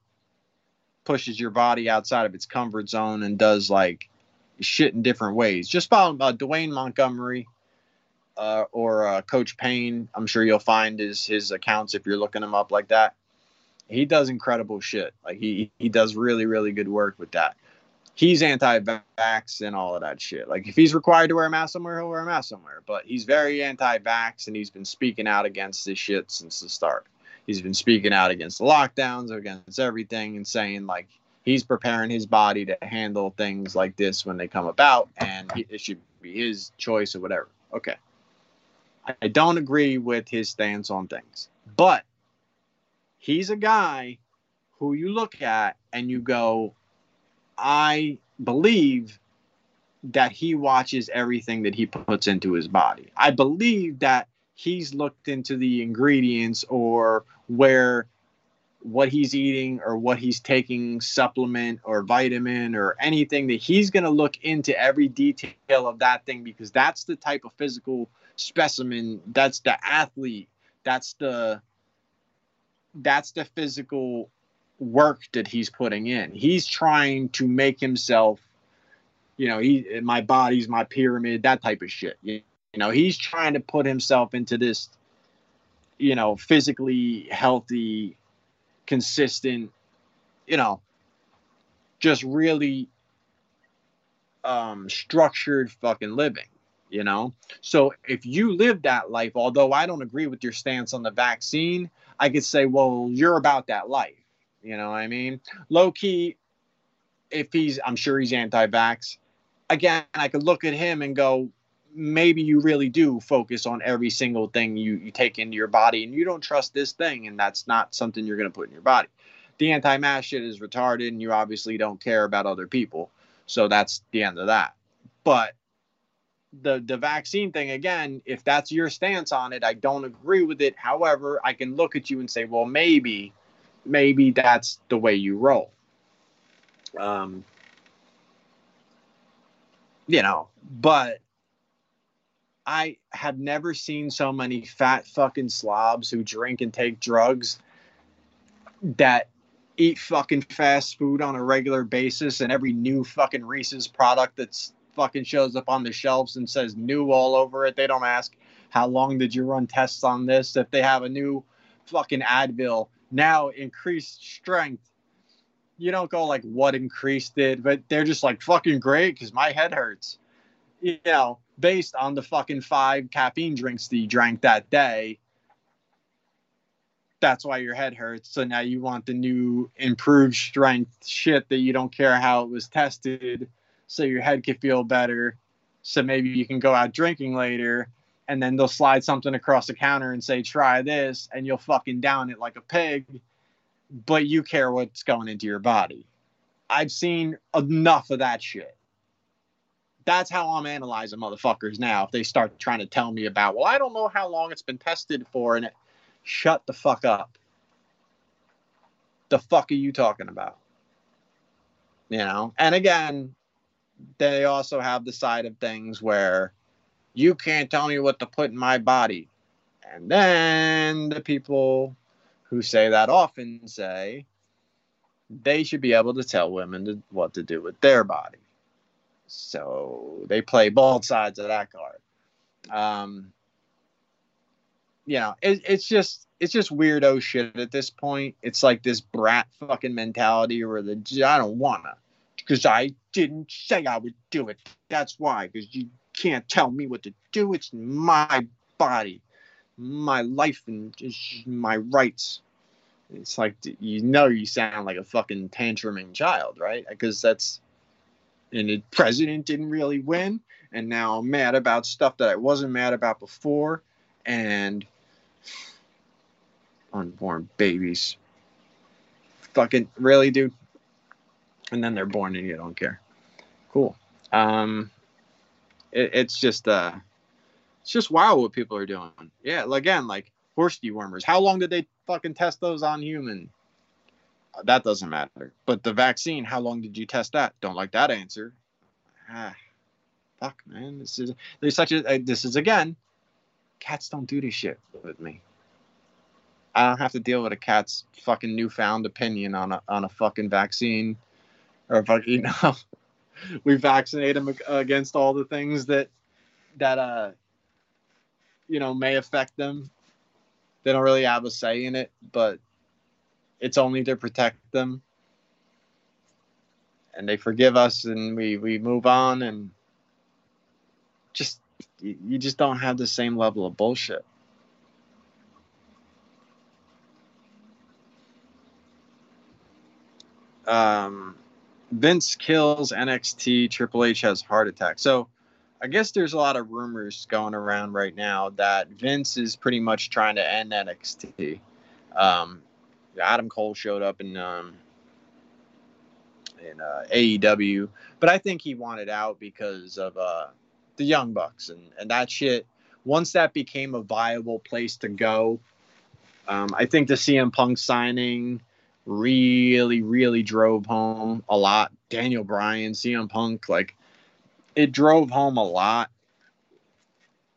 pushes your body outside of its comfort zone and does like shit in different ways. Just follow uh, Dwayne Montgomery uh, or uh, Coach Payne. I'm sure you'll find his his accounts if you're looking him up like that. He does incredible shit. Like he he does really really good work with that. He's anti-vax and all of that shit. Like if he's required to wear a mask somewhere, he'll wear a mask somewhere. But he's very anti-vax and he's been speaking out against this shit since the start. He's been speaking out against the lockdowns, against everything, and saying like he's preparing his body to handle things like this when they come about, and he, it should be his choice or whatever. Okay. I don't agree with his stance on things, but he's a guy who you look at and you go, I believe that he watches everything that he puts into his body. I believe that he's looked into the ingredients or where what he's eating or what he's taking supplement or vitamin or anything that he's going to look into every detail of that thing because that's the type of physical specimen. That's the athlete. That's the that's the physical work that he's putting in. He's trying to make himself you know he my body's my pyramid that type of shit. You, you know he's trying to put himself into this you know physically healthy consistent, you know, just really um, structured fucking living, you know? So if you live that life, although I don't agree with your stance on the vaccine, I could say, well, you're about that life. You know what I mean? Low key, if he's, I'm sure he's anti vax. Again, I could look at him and go, maybe you really do focus on every single thing you, you take into your body and you don't trust this thing and that's not something you're going to put in your body. The anti-mask shit is retarded and you obviously don't care about other people. So that's the end of that. But the the vaccine thing again if that's your stance on it i don't agree with it. However i can look at you and say well maybe maybe that's the way you roll. Um you know but I have never seen so many fat fucking slobs who drink and take drugs that eat fucking fast food on a regular basis and every new fucking Reese's product that's fucking shows up on the shelves and says new all over it. They don't ask how long did you run tests on this. If they have a new fucking Advil, now increased strength. You don't go like what increased it, but they're just like fucking great because my head hurts. You know, based on the fucking five caffeine drinks that you drank that day. That's why your head hurts. So now you want the new improved strength shit that you don't care how it was tested, so your head can feel better. So maybe you can go out drinking later, and then they'll slide something across the counter and say, try this, and you'll fucking down it like a pig, but you care what's going into your body. I've seen enough of that shit that's how I'm analyzing motherfuckers now. If they start trying to tell me about, well, I don't know how long it's been tested for, and it, shut the fuck up. The fuck are you talking about? You know, and again, they also have the side of things where you can't tell me what to put in my body. And then the people who say that often say they should be able to tell women to, what to do with their body. So they play both sides of that card. Um, you know, it, it's just it's just weirdo shit at this point. It's like this brat fucking mentality where the I don't wanna because I didn't say I would do it. That's why because you can't tell me what to do. It's my body, my life, and my rights. It's like you know you sound like a fucking tantruming child, right? Because that's and the president didn't really win, and now I'm mad about stuff that I wasn't mad about before, and unborn babies. Fucking really, dude. And then they're born and you don't care. Cool. Um, it, it's just uh, it's just wild what people are doing. Yeah, again, like horse dewormers. How long did they fucking test those on human? That doesn't matter. But the vaccine, how long did you test that? Don't like that answer. Ah, fuck, man. This is there's such a uh, this is again. Cats don't do this shit with me. I don't have to deal with a cat's fucking newfound opinion on a on a fucking vaccine, or fucking you know, we vaccinate them against all the things that that uh you know may affect them. They don't really have a say in it, but it's only to protect them. And they forgive us, and we we move on, and just you just don't have the same level of bullshit. um, Vince kills NXT. Triple H has heart attack. So I guess there's a lot of rumors going around right now that Vince is pretty much trying to end NXT. Um, Adam Cole showed up in um, in uh, AEW, but I think he wanted out because of uh, the Young Bucks and and that shit. Once that became a viable place to go, um, I think the CM Punk signing really, really drove home a lot. Daniel Bryan, CM Punk, like it drove home a lot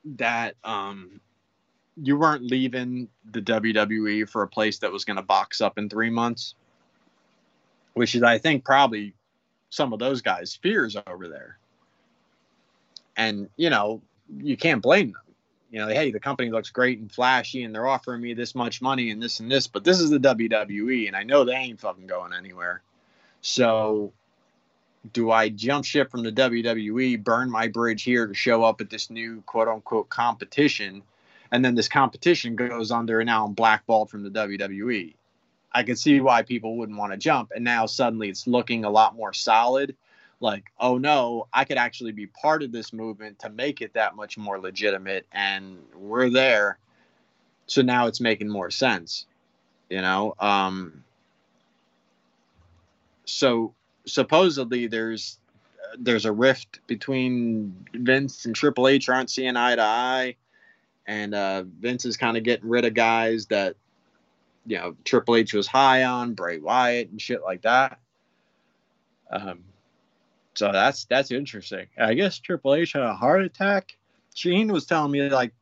that um you weren't leaving the WWE for a place that was going to box up in three months, which is, I think, probably some of those guys' fears over there. And, you know, you can't blame them you know, hey, the company looks great and flashy and they're offering me this much money and this and this, but this is the WWE and I know they ain't fucking going anywhere. So do I jump ship from the WWE, burn my bridge here to show up at this new quote unquote competition, and then this competition goes under and now I'm blackballed from the WWE? I can see why people wouldn't want to jump. And now suddenly it's looking a lot more solid like, oh no, I could actually be part of this movement to make it that much more legitimate, and we're there. So now it's making more sense, you know. Um, so supposedly there's there's a rift between Vince and Triple H aren't seeing eye to eye, and uh, Vince is kind of getting rid of guys that you know Triple H was high on, Bray Wyatt and shit like that. Um, so that's that's interesting. I guess Triple H had a heart attack. Sheen was telling me like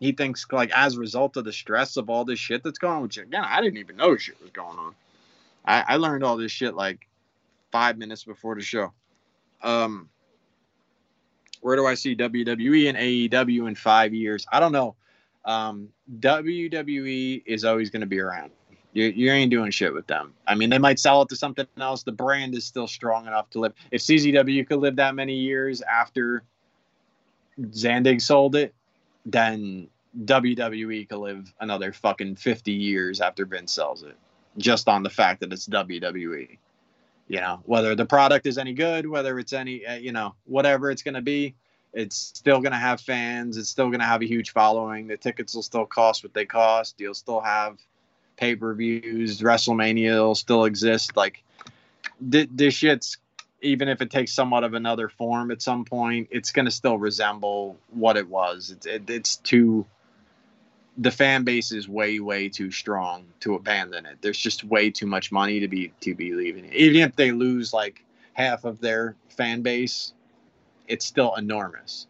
he thinks like as a result of the stress of all this shit that's going on. Which again, I didn't even know shit was going on. I, I learned all this shit like five minutes before the show. Um, where do I see WWE and AEW in five years? I don't know. Um, WWE is always going to be around. You, you ain't doing shit with them. I mean, they might sell it to something else. The brand is still strong enough to live. If CZW could live that many years after Zandig sold it, then WWE could live another fucking 50 years after Vince sells it. Just on the fact that it's WWE. You know, whether the product is any good, whether it's any, uh, you know, whatever it's going to be, it's still going to have fans. It's still going to have a huge following. The tickets will still cost what they cost. You'll still have pay per views. WrestleMania will still exist. Like th- this shit's even if it takes somewhat of another form at some point, it's going to still resemble what it was. It's it, it's too. The fan base is way way too strong to abandon it. There's just way too much money to be to be leaving it. Even if they lose like half of their fan base, it's still enormous.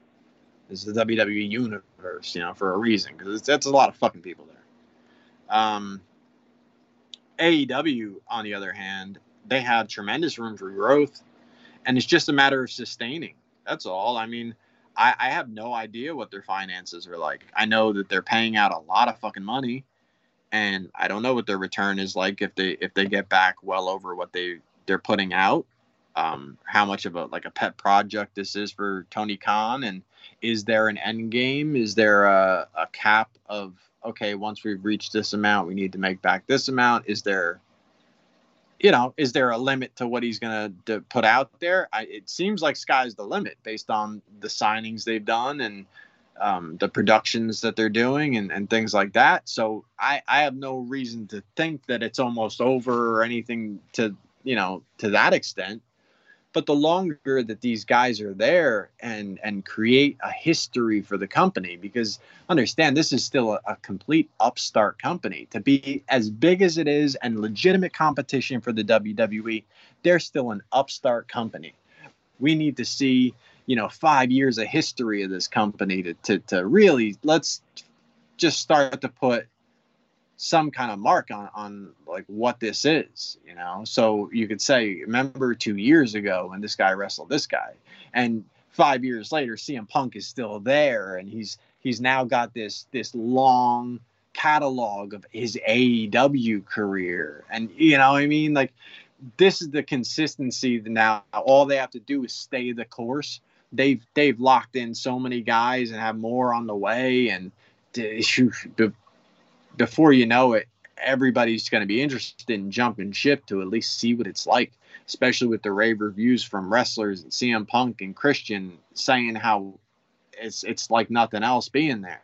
It's the WWE universe, you know, for a reason because that's a lot of fucking people there. Um, AEW, on the other hand, they have tremendous room for growth, and it's just a matter of sustaining. That's all. I mean, I, I have no idea what their finances are like. I know that they're paying out a lot of fucking money, and I don't know what their return is like if they if they get back well over what they they're putting out. Um, how much of a like a pet project this is for Tony Khan, and is there an end game? Is there a, a cap of okay, once we've reached this amount, we need to make back this amount? Is there you know, is there a limit to what he's going to put out there? I, it seems like sky's the limit based on the signings they've done and um, the productions that they're doing and, and things like that. So I, I have no reason to think that it's almost over or anything to, you know, to that extent. But the longer that these guys are there and and create a history for the company, because understand this is still a, a complete upstart company. To be as big as it is and legitimate competition for the WWE, they're still an upstart company. We need to see, you know, five years of history of this company to to, to really let's just start to put some kind of mark on on like what this is, you know. So you could say, remember two years ago when this guy wrestled this guy, and five years later, CM Punk is still there, and he's he's now got this this long catalog of his AEW career, and you know, I mean, like this is the consistency now all they have to do is stay the course. They've they've locked in so many guys and have more on the way, and before you know it, everybody's going to be interested in jumping ship to at least see what it's like, especially with the rave reviews from wrestlers and CM Punk and Christian saying how it's it's like nothing else being there.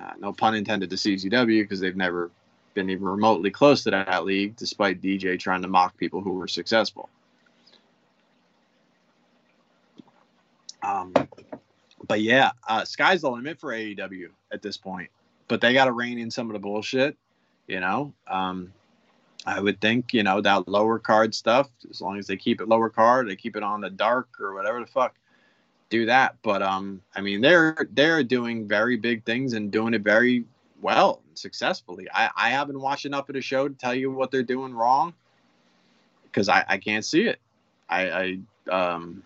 Uh, no pun intended to CZW because they've never been even remotely close to that league, despite DJ trying to mock people who were successful. Um, but yeah, uh, sky's the limit for AEW at this point but they got to rein in some of the bullshit. You know, um, I would think you know that lower card stuff. As long as they keep it lower card, they keep it on the dark or whatever the fuck. Do that, but um, I mean, they're they're doing very big things and doing it very well successfully. I I haven't watched enough of the show to tell you what they're doing wrong because I I can't see it. I I um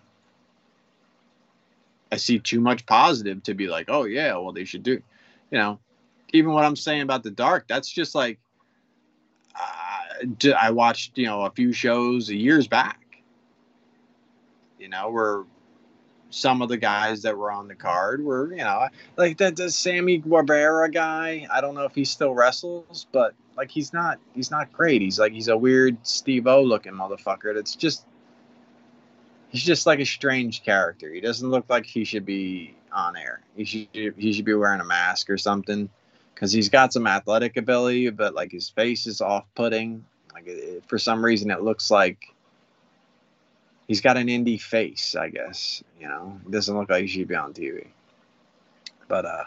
I see too much positive to be like, oh yeah, well they should do, you know even what I'm saying about the dark, that's just like uh, I watched, you know, a few shows years back. You know, where some of the guys that were on the card were, you know, like that the Sammy Guevara guy. I don't know if he still wrestles, but like he's not he's not great. He's like he's a weird Steve O looking motherfucker. That's just he's just like a strange character. He doesn't look like he should be on air. He should he should be wearing a mask or something because he's got some athletic ability, but like his face is off-putting. Like it, for some reason, it looks like he's got an indie face. I guess you know, it doesn't look like he should be on TV. But uh,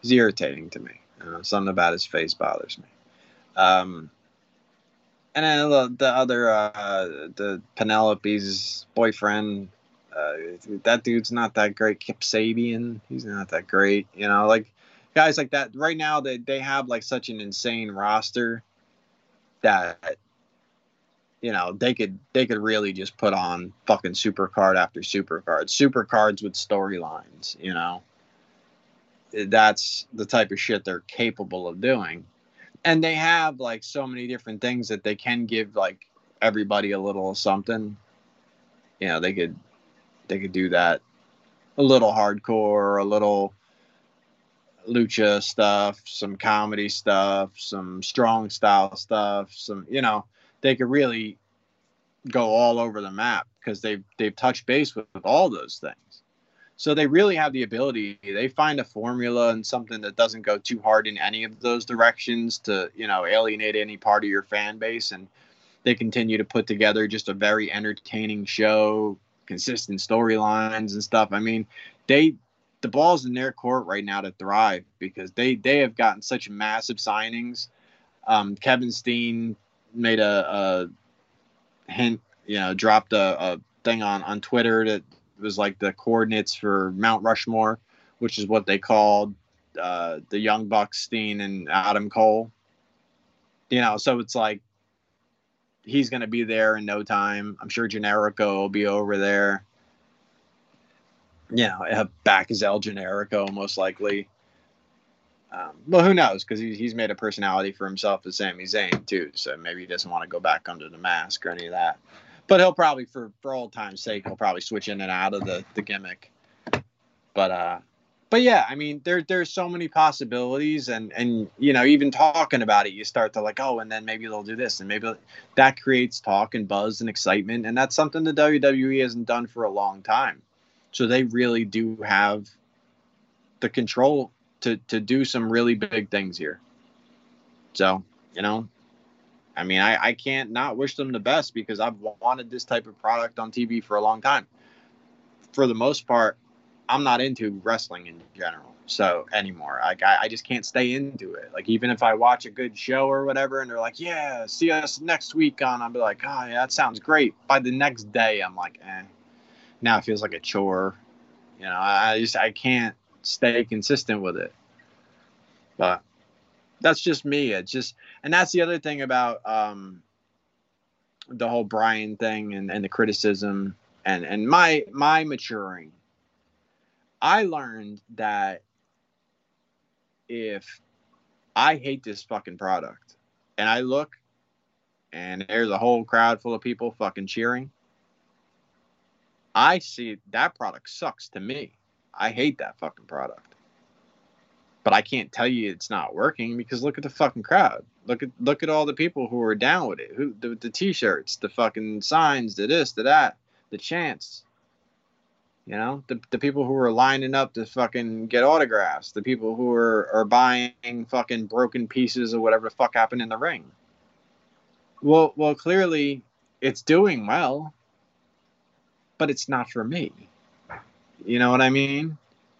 he's irritating to me. You know, something about his face bothers me. Um, and then the, the other, uh, the Penelope's boyfriend, uh, that dude's not that great. Kip Sabian, he's not that great. You know, like guys like that right now they, they have like such an insane roster that you know they could they could really just put on fucking super card after super card super cards with storylines you know? That's the type of shit they're capable of doing. And they have like so many different things that they can give like everybody a little something. You know they could they could do that a little hardcore a little lucha stuff, some comedy stuff, some strong style stuff, some you know, they could really go all over the map because they've they've touched base with, with all those things. So they really have the ability. They find a formula and something that doesn't go too hard in any of those directions to you know alienate any part of your fan base, and they continue to put together just a very entertaining show, consistent storylines and stuff. I mean, they the ball's in their court right now to thrive because they they have gotten such massive signings. Um, Kevin Steen made a, a hint, you know, dropped a, a, thing on on Twitter that was like the coordinates for Mount Rushmore, which is what they called uh, the Young Bucks, Steen and Adam Cole. You know, so it's like he's going to be there in no time. I'm sure Generico will be over there. You know, back as El Generico most likely. Um, well, who knows? Because he, he's made a personality for himself as Sami Zayn too. So maybe he doesn't want to go back under the mask or any of that. But he'll probably, for for old time's sake, he'll probably switch in and out of the the gimmick. But uh, but yeah, I mean, there there's so many possibilities, and and you know, even talking about it, you start to like, oh, and then maybe they'll do this, and maybe that creates talk and buzz and excitement, and that's something the WWE hasn't done for a long time. So they really do have the control to to do some really big things here. So you know, I mean, I I can't not wish them the best because I've wanted this type of product on TV for a long time. For the most part, I'm not into wrestling in general. So anymore, like I, I just can't stay into it. Like even if I watch a good show or whatever, and they're like, "Yeah, see us next week on," I'll be like, "Oh yeah, that sounds great." By the next day, I'm like, "Eh." Now it feels like a chore. You know, I just I can't stay consistent with it. But that's just me. It's just, and that's the other thing about um, the whole Brian thing and, and the criticism and and my my maturing I learned that if I hate this fucking product and I look and there's a whole crowd full of people fucking cheering, I see that product sucks to me. I hate that fucking product. But I can't tell you it's not working because look at the fucking crowd. Look at look at all the people who are down with it. Who the, the t-shirts, the fucking signs, the this, the that, the chants. You know, the, the people who are lining up to fucking get autographs, the people who are, are buying fucking broken pieces of whatever the fuck happened in the ring. Well, well, clearly it's doing well, but it's not for me. You know what I mean?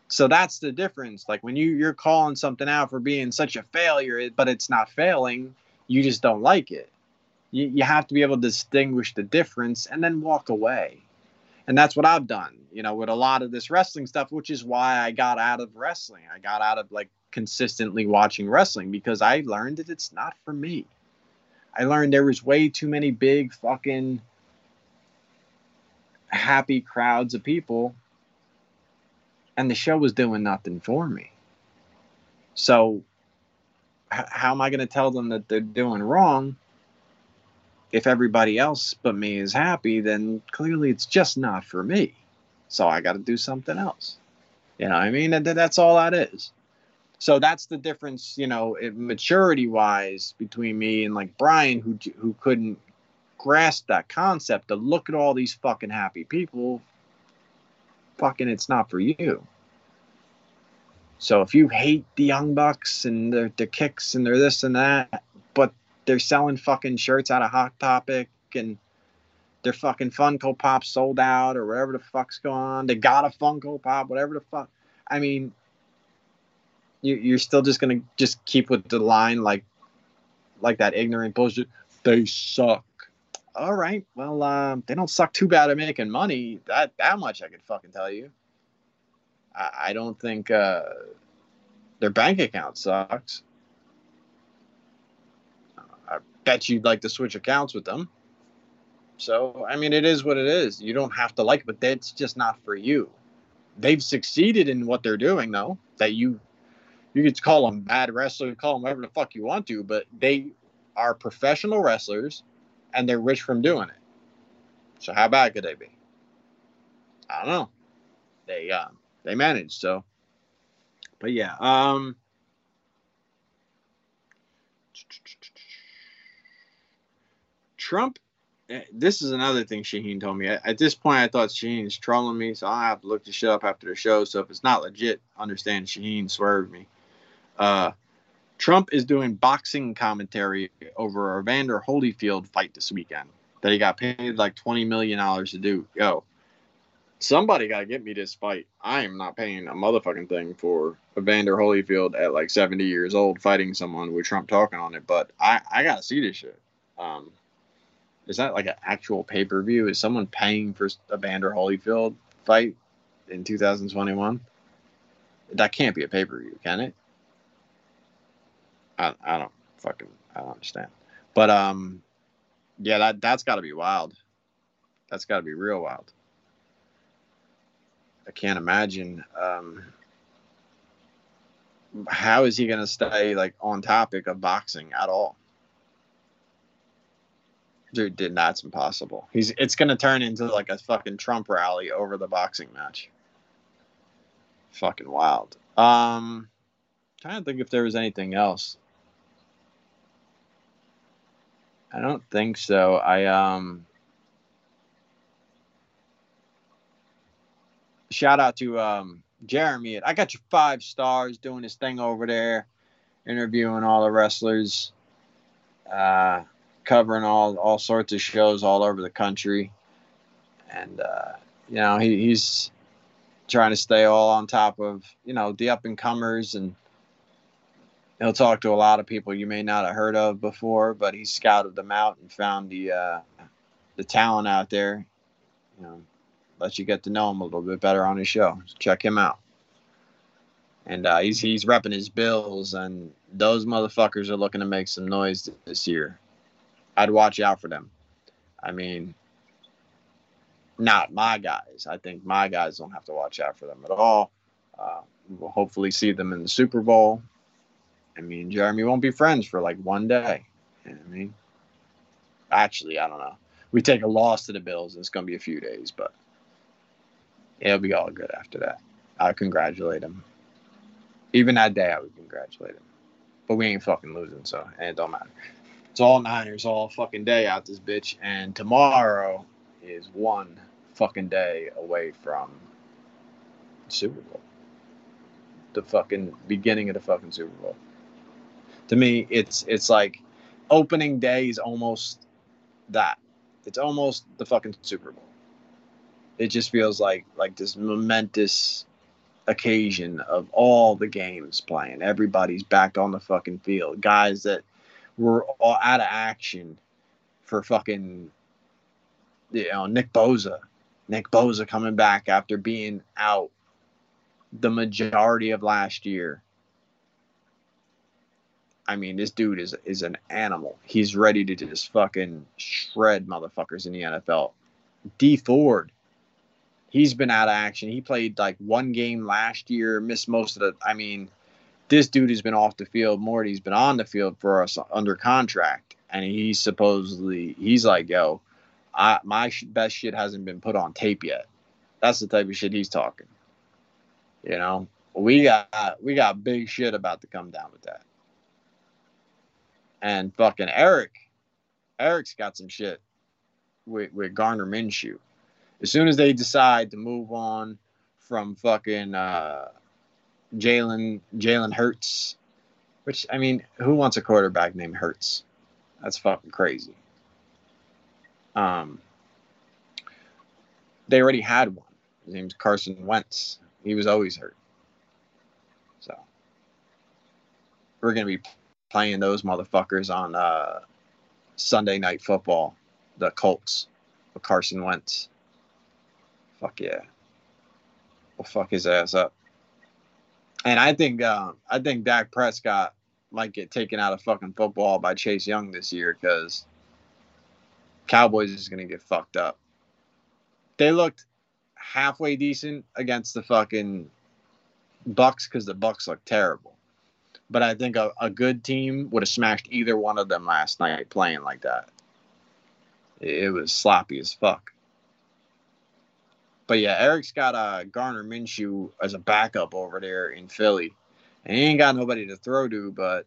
So that's the difference. Like when you you're calling something out for being such a failure, but it's not failing, you just don't like it. You you have to be able to distinguish the difference and then walk away and that's what I've done, you know, with a lot of this wrestling stuff, which is why I got out of wrestling. I got out of like consistently watching wrestling because I learned that it's not for me. I learned there was way too many big fucking happy crowds of people and the show was doing nothing for me. So h- how am I going to tell them that they're doing wrong if everybody else but me is happy, then clearly it's just not for me. So I got to do something else. You know, I mean, that's all that is. So that's the difference, you know, maturity wise between me and like brian who who couldn't grasp that concept to look at all these fucking happy people. Fucking, it's not for you. So if you hate the Young Bucks and their, their kicks and their this and that, but they're selling fucking shirts out of Hot Topic and their fucking Funko Pop sold out or whatever the fuck's going on. They got a Funko Pop, whatever the fuck. I mean, you, you're still just gonna just keep with the line like, like that ignorant bullshit. They suck. All right, well, um, they don't suck too bad at making money. That that much I could fucking tell you. I, I don't think uh, their bank account sucks I bet you'd like to switch accounts with them. So, I mean, it is what it is. You don't have to like it, but that's just not for you. They've succeeded in what they're doing, though. That you, you could call them bad wrestlers, call them whatever the fuck you want to, but they are professional wrestlers, and they're rich from doing it. So, how bad could they be? I don't know. They, uh, they managed. So, but yeah, um, Trump, eh, this is another thing Shaheen told me. At this point, I thought Shaheen's trolling me, so I have to look the shit up after the show. So if it's not legit, understand Shaheen swerved me. Uh, Trump is doing boxing commentary over Evander Holyfield fight this weekend that he got paid like twenty million dollars to do. Yo, somebody got to get me this fight. I am not paying a motherfucking thing for Evander Holyfield at like seventy years old fighting someone with Trump talking on it. But I I gotta see this shit. Um, is that like an actual pay per view? Is someone paying for Evander Holyfield fight in 2021? That can't be a pay per view, can it? I, I don't fucking I don't understand. But um, yeah, that that's got to be wild. That's got to be real wild. I can't imagine. Um, how is he going to stay like on topic of boxing at all? Dude, did that's impossible. He's it's going to turn into like a fucking Trump rally over the boxing match. Fucking wild. Um, trying to think if there was anything else. I don't think so. I um shout out to um Jeremy. I got your five stars doing his thing over there, interviewing all the wrestlers, uh, covering all all sorts of shows all over the country, and uh, you know he, he's trying to stay all on top of you know the up and comers and he'll talk to a lot of people you may not have heard of before, but he scouted them out and found the uh, the talent out there. You know, let you get to know him a little bit better on his show. Check him out. And uh, he's he's repping his bills, and those motherfuckers are looking to make some noise this year. I'd watch out for them. I mean, not my guys. I think my guys don't have to watch out for them at all. Uh, we'll hopefully see them in the Super Bowl. I mean, Jeremy won't be friends for like one day. You know I mean, actually, I don't know. We take a loss to the Bills, and it's going to be a few days, but it'll be all good after that. I congratulate him. Even that day, I would congratulate him. But we ain't fucking losing, so and it don't matter. It's all Niners all fucking day out this bitch, and tomorrow is one fucking day away from Super Bowl. The fucking beginning of the fucking Super Bowl to me it's it's like opening day is almost that. It's almost the fucking super bowl. It just feels like like this momentous occasion of all the games playing. Everybody's back on the fucking field. Guys that were all out of action for fucking you know nick bosa. Nick bosa coming back after being out the majority of last year I mean, this dude is is an animal. He's ready to just fucking shred motherfuckers in the NFL. Dee Ford, he's been out of action. He played like one game last year, missed most of the. I mean, this dude has been off the field more. He's been on the field for us under contract, and he's supposedly he's like, yo, I my best shit hasn't been put on tape yet. That's the type of shit he's talking. You know, we got we got big shit about to come down with that and fucking Eric, Eric's got some shit with, with Gardner Minshew. As soon as they decide to move on from fucking uh, Jalen Jalen Hurts, which I mean, who wants a quarterback named Hurts? That's fucking crazy. Um, they already had one. His name's Carson Wentz. He was always hurt. So we're gonna be playing those motherfuckers on uh, Sunday Night Football, the Colts with Carson Wentz. Fuck yeah. We'll fuck his ass up. And I think uh, I think Dak Prescott might get taken out of fucking football by Chase Young this year because Cowboys is gonna get fucked up. They looked halfway decent against the fucking Bucs because the Bucs look terrible but I think a, a good team would have smashed either one of them last night playing like that. It, was sloppy as fuck. But yeah, Eric's got uh, Gardner Minshew as a backup over there in Philly. And he ain't got nobody to throw to, but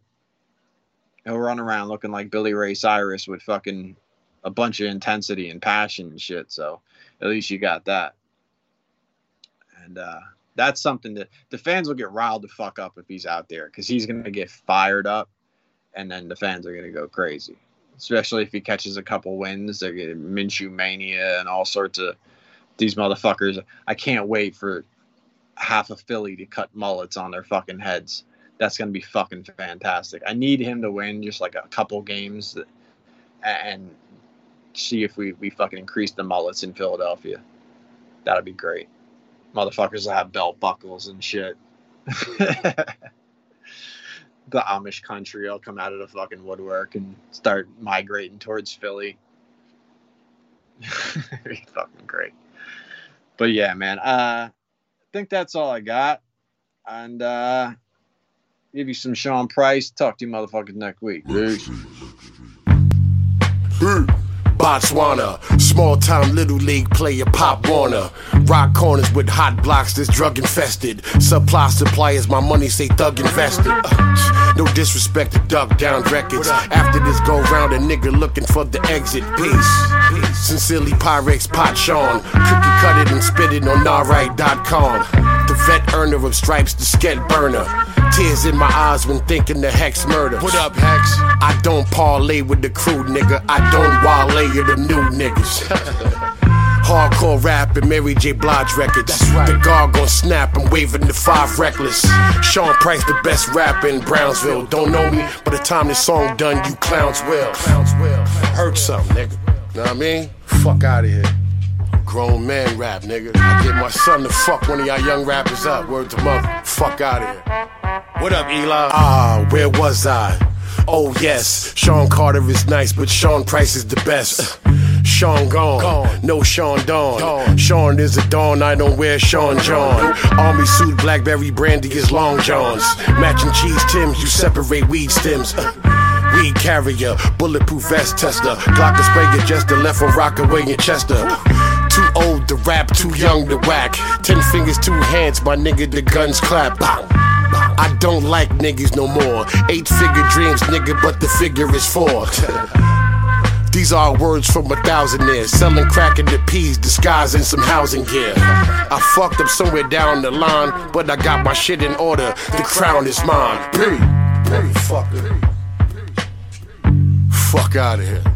he'll run around looking like Billy Ray Cyrus with fucking a bunch of intensity and passion and shit. So at least you got that. And uh, that's something that the fans will get riled to fuck up if he's out there because he's going to get fired up and then the fans are going to go crazy. Especially if he catches a couple wins, they're getting Minshew mania and all sorts of these motherfuckers. I can't wait for half of Philly to cut mullets on their fucking heads. That's going to be fucking fantastic. I need him to win just like a couple games that, and see if we, we fucking increase the mullets in Philadelphia. That'd be great motherfuckers that have belt buckles and shit. the Amish country will come out of the fucking woodwork and start migrating towards Philly. Fucking great. But yeah, man. Uh, I think that's all I got. And uh, give you some Sean Price. Talk to you motherfuckers next week. Peace. Botswana, small time little league player Pop Warner. Rock corners with hot blocks that's drug infested. Supply suppliers, my money say thug invested. Uh, no disrespect to Duck Down Records. After this go round, a nigga looking for the exit. Peace. Sincerely, Pyrex Pot Sean. Cookie cut it and spit it on alright.com. Vet earner of stripes, the sket burner. Tears in my eyes when thinking the Hex Murda. What up, Hex? I don't parlay with the crew, nigga. I don't wale with the new niggas. Hardcore rap and Mary J. Blige records. Right. The guard gon' snap, I'm waving the five reckless. Sean Price, the best rapper in Brownsville. Don't know me, but the time this song done, you clowns will. Clowns will. Hurt something, nigga. Know what I mean? Fuck out of here. Grown man rap, nigga. I get my son to fuck one of y'all young rappers up. Word to mother. Fuck out of here. What up, Eli? Ah, where was I? Oh yes, Sean Carter is nice, but Sean Price is the best. Sean gone, gone. no Sean Dawn. Dawn. Sean is a dawn, I don't wear Sean John. Army suit, Blackberry brandy is long johns. Matching cheese Tims, you separate weed stems. weed carrier, bulletproof vest tester. Glock sprayer just to left from Rockaway in Chester. To rap, too young to whack. Ten fingers, two hands, my nigga, the guns clap. I don't like niggas no more. Eight figure dreams, nigga, but the figure is four. These are words from a thousand years. Selling crack in the peas, disguising some housing gear. I fucked up somewhere down the line, but I got my shit in order. The crown is mine. P. Fuck, fuck out of here.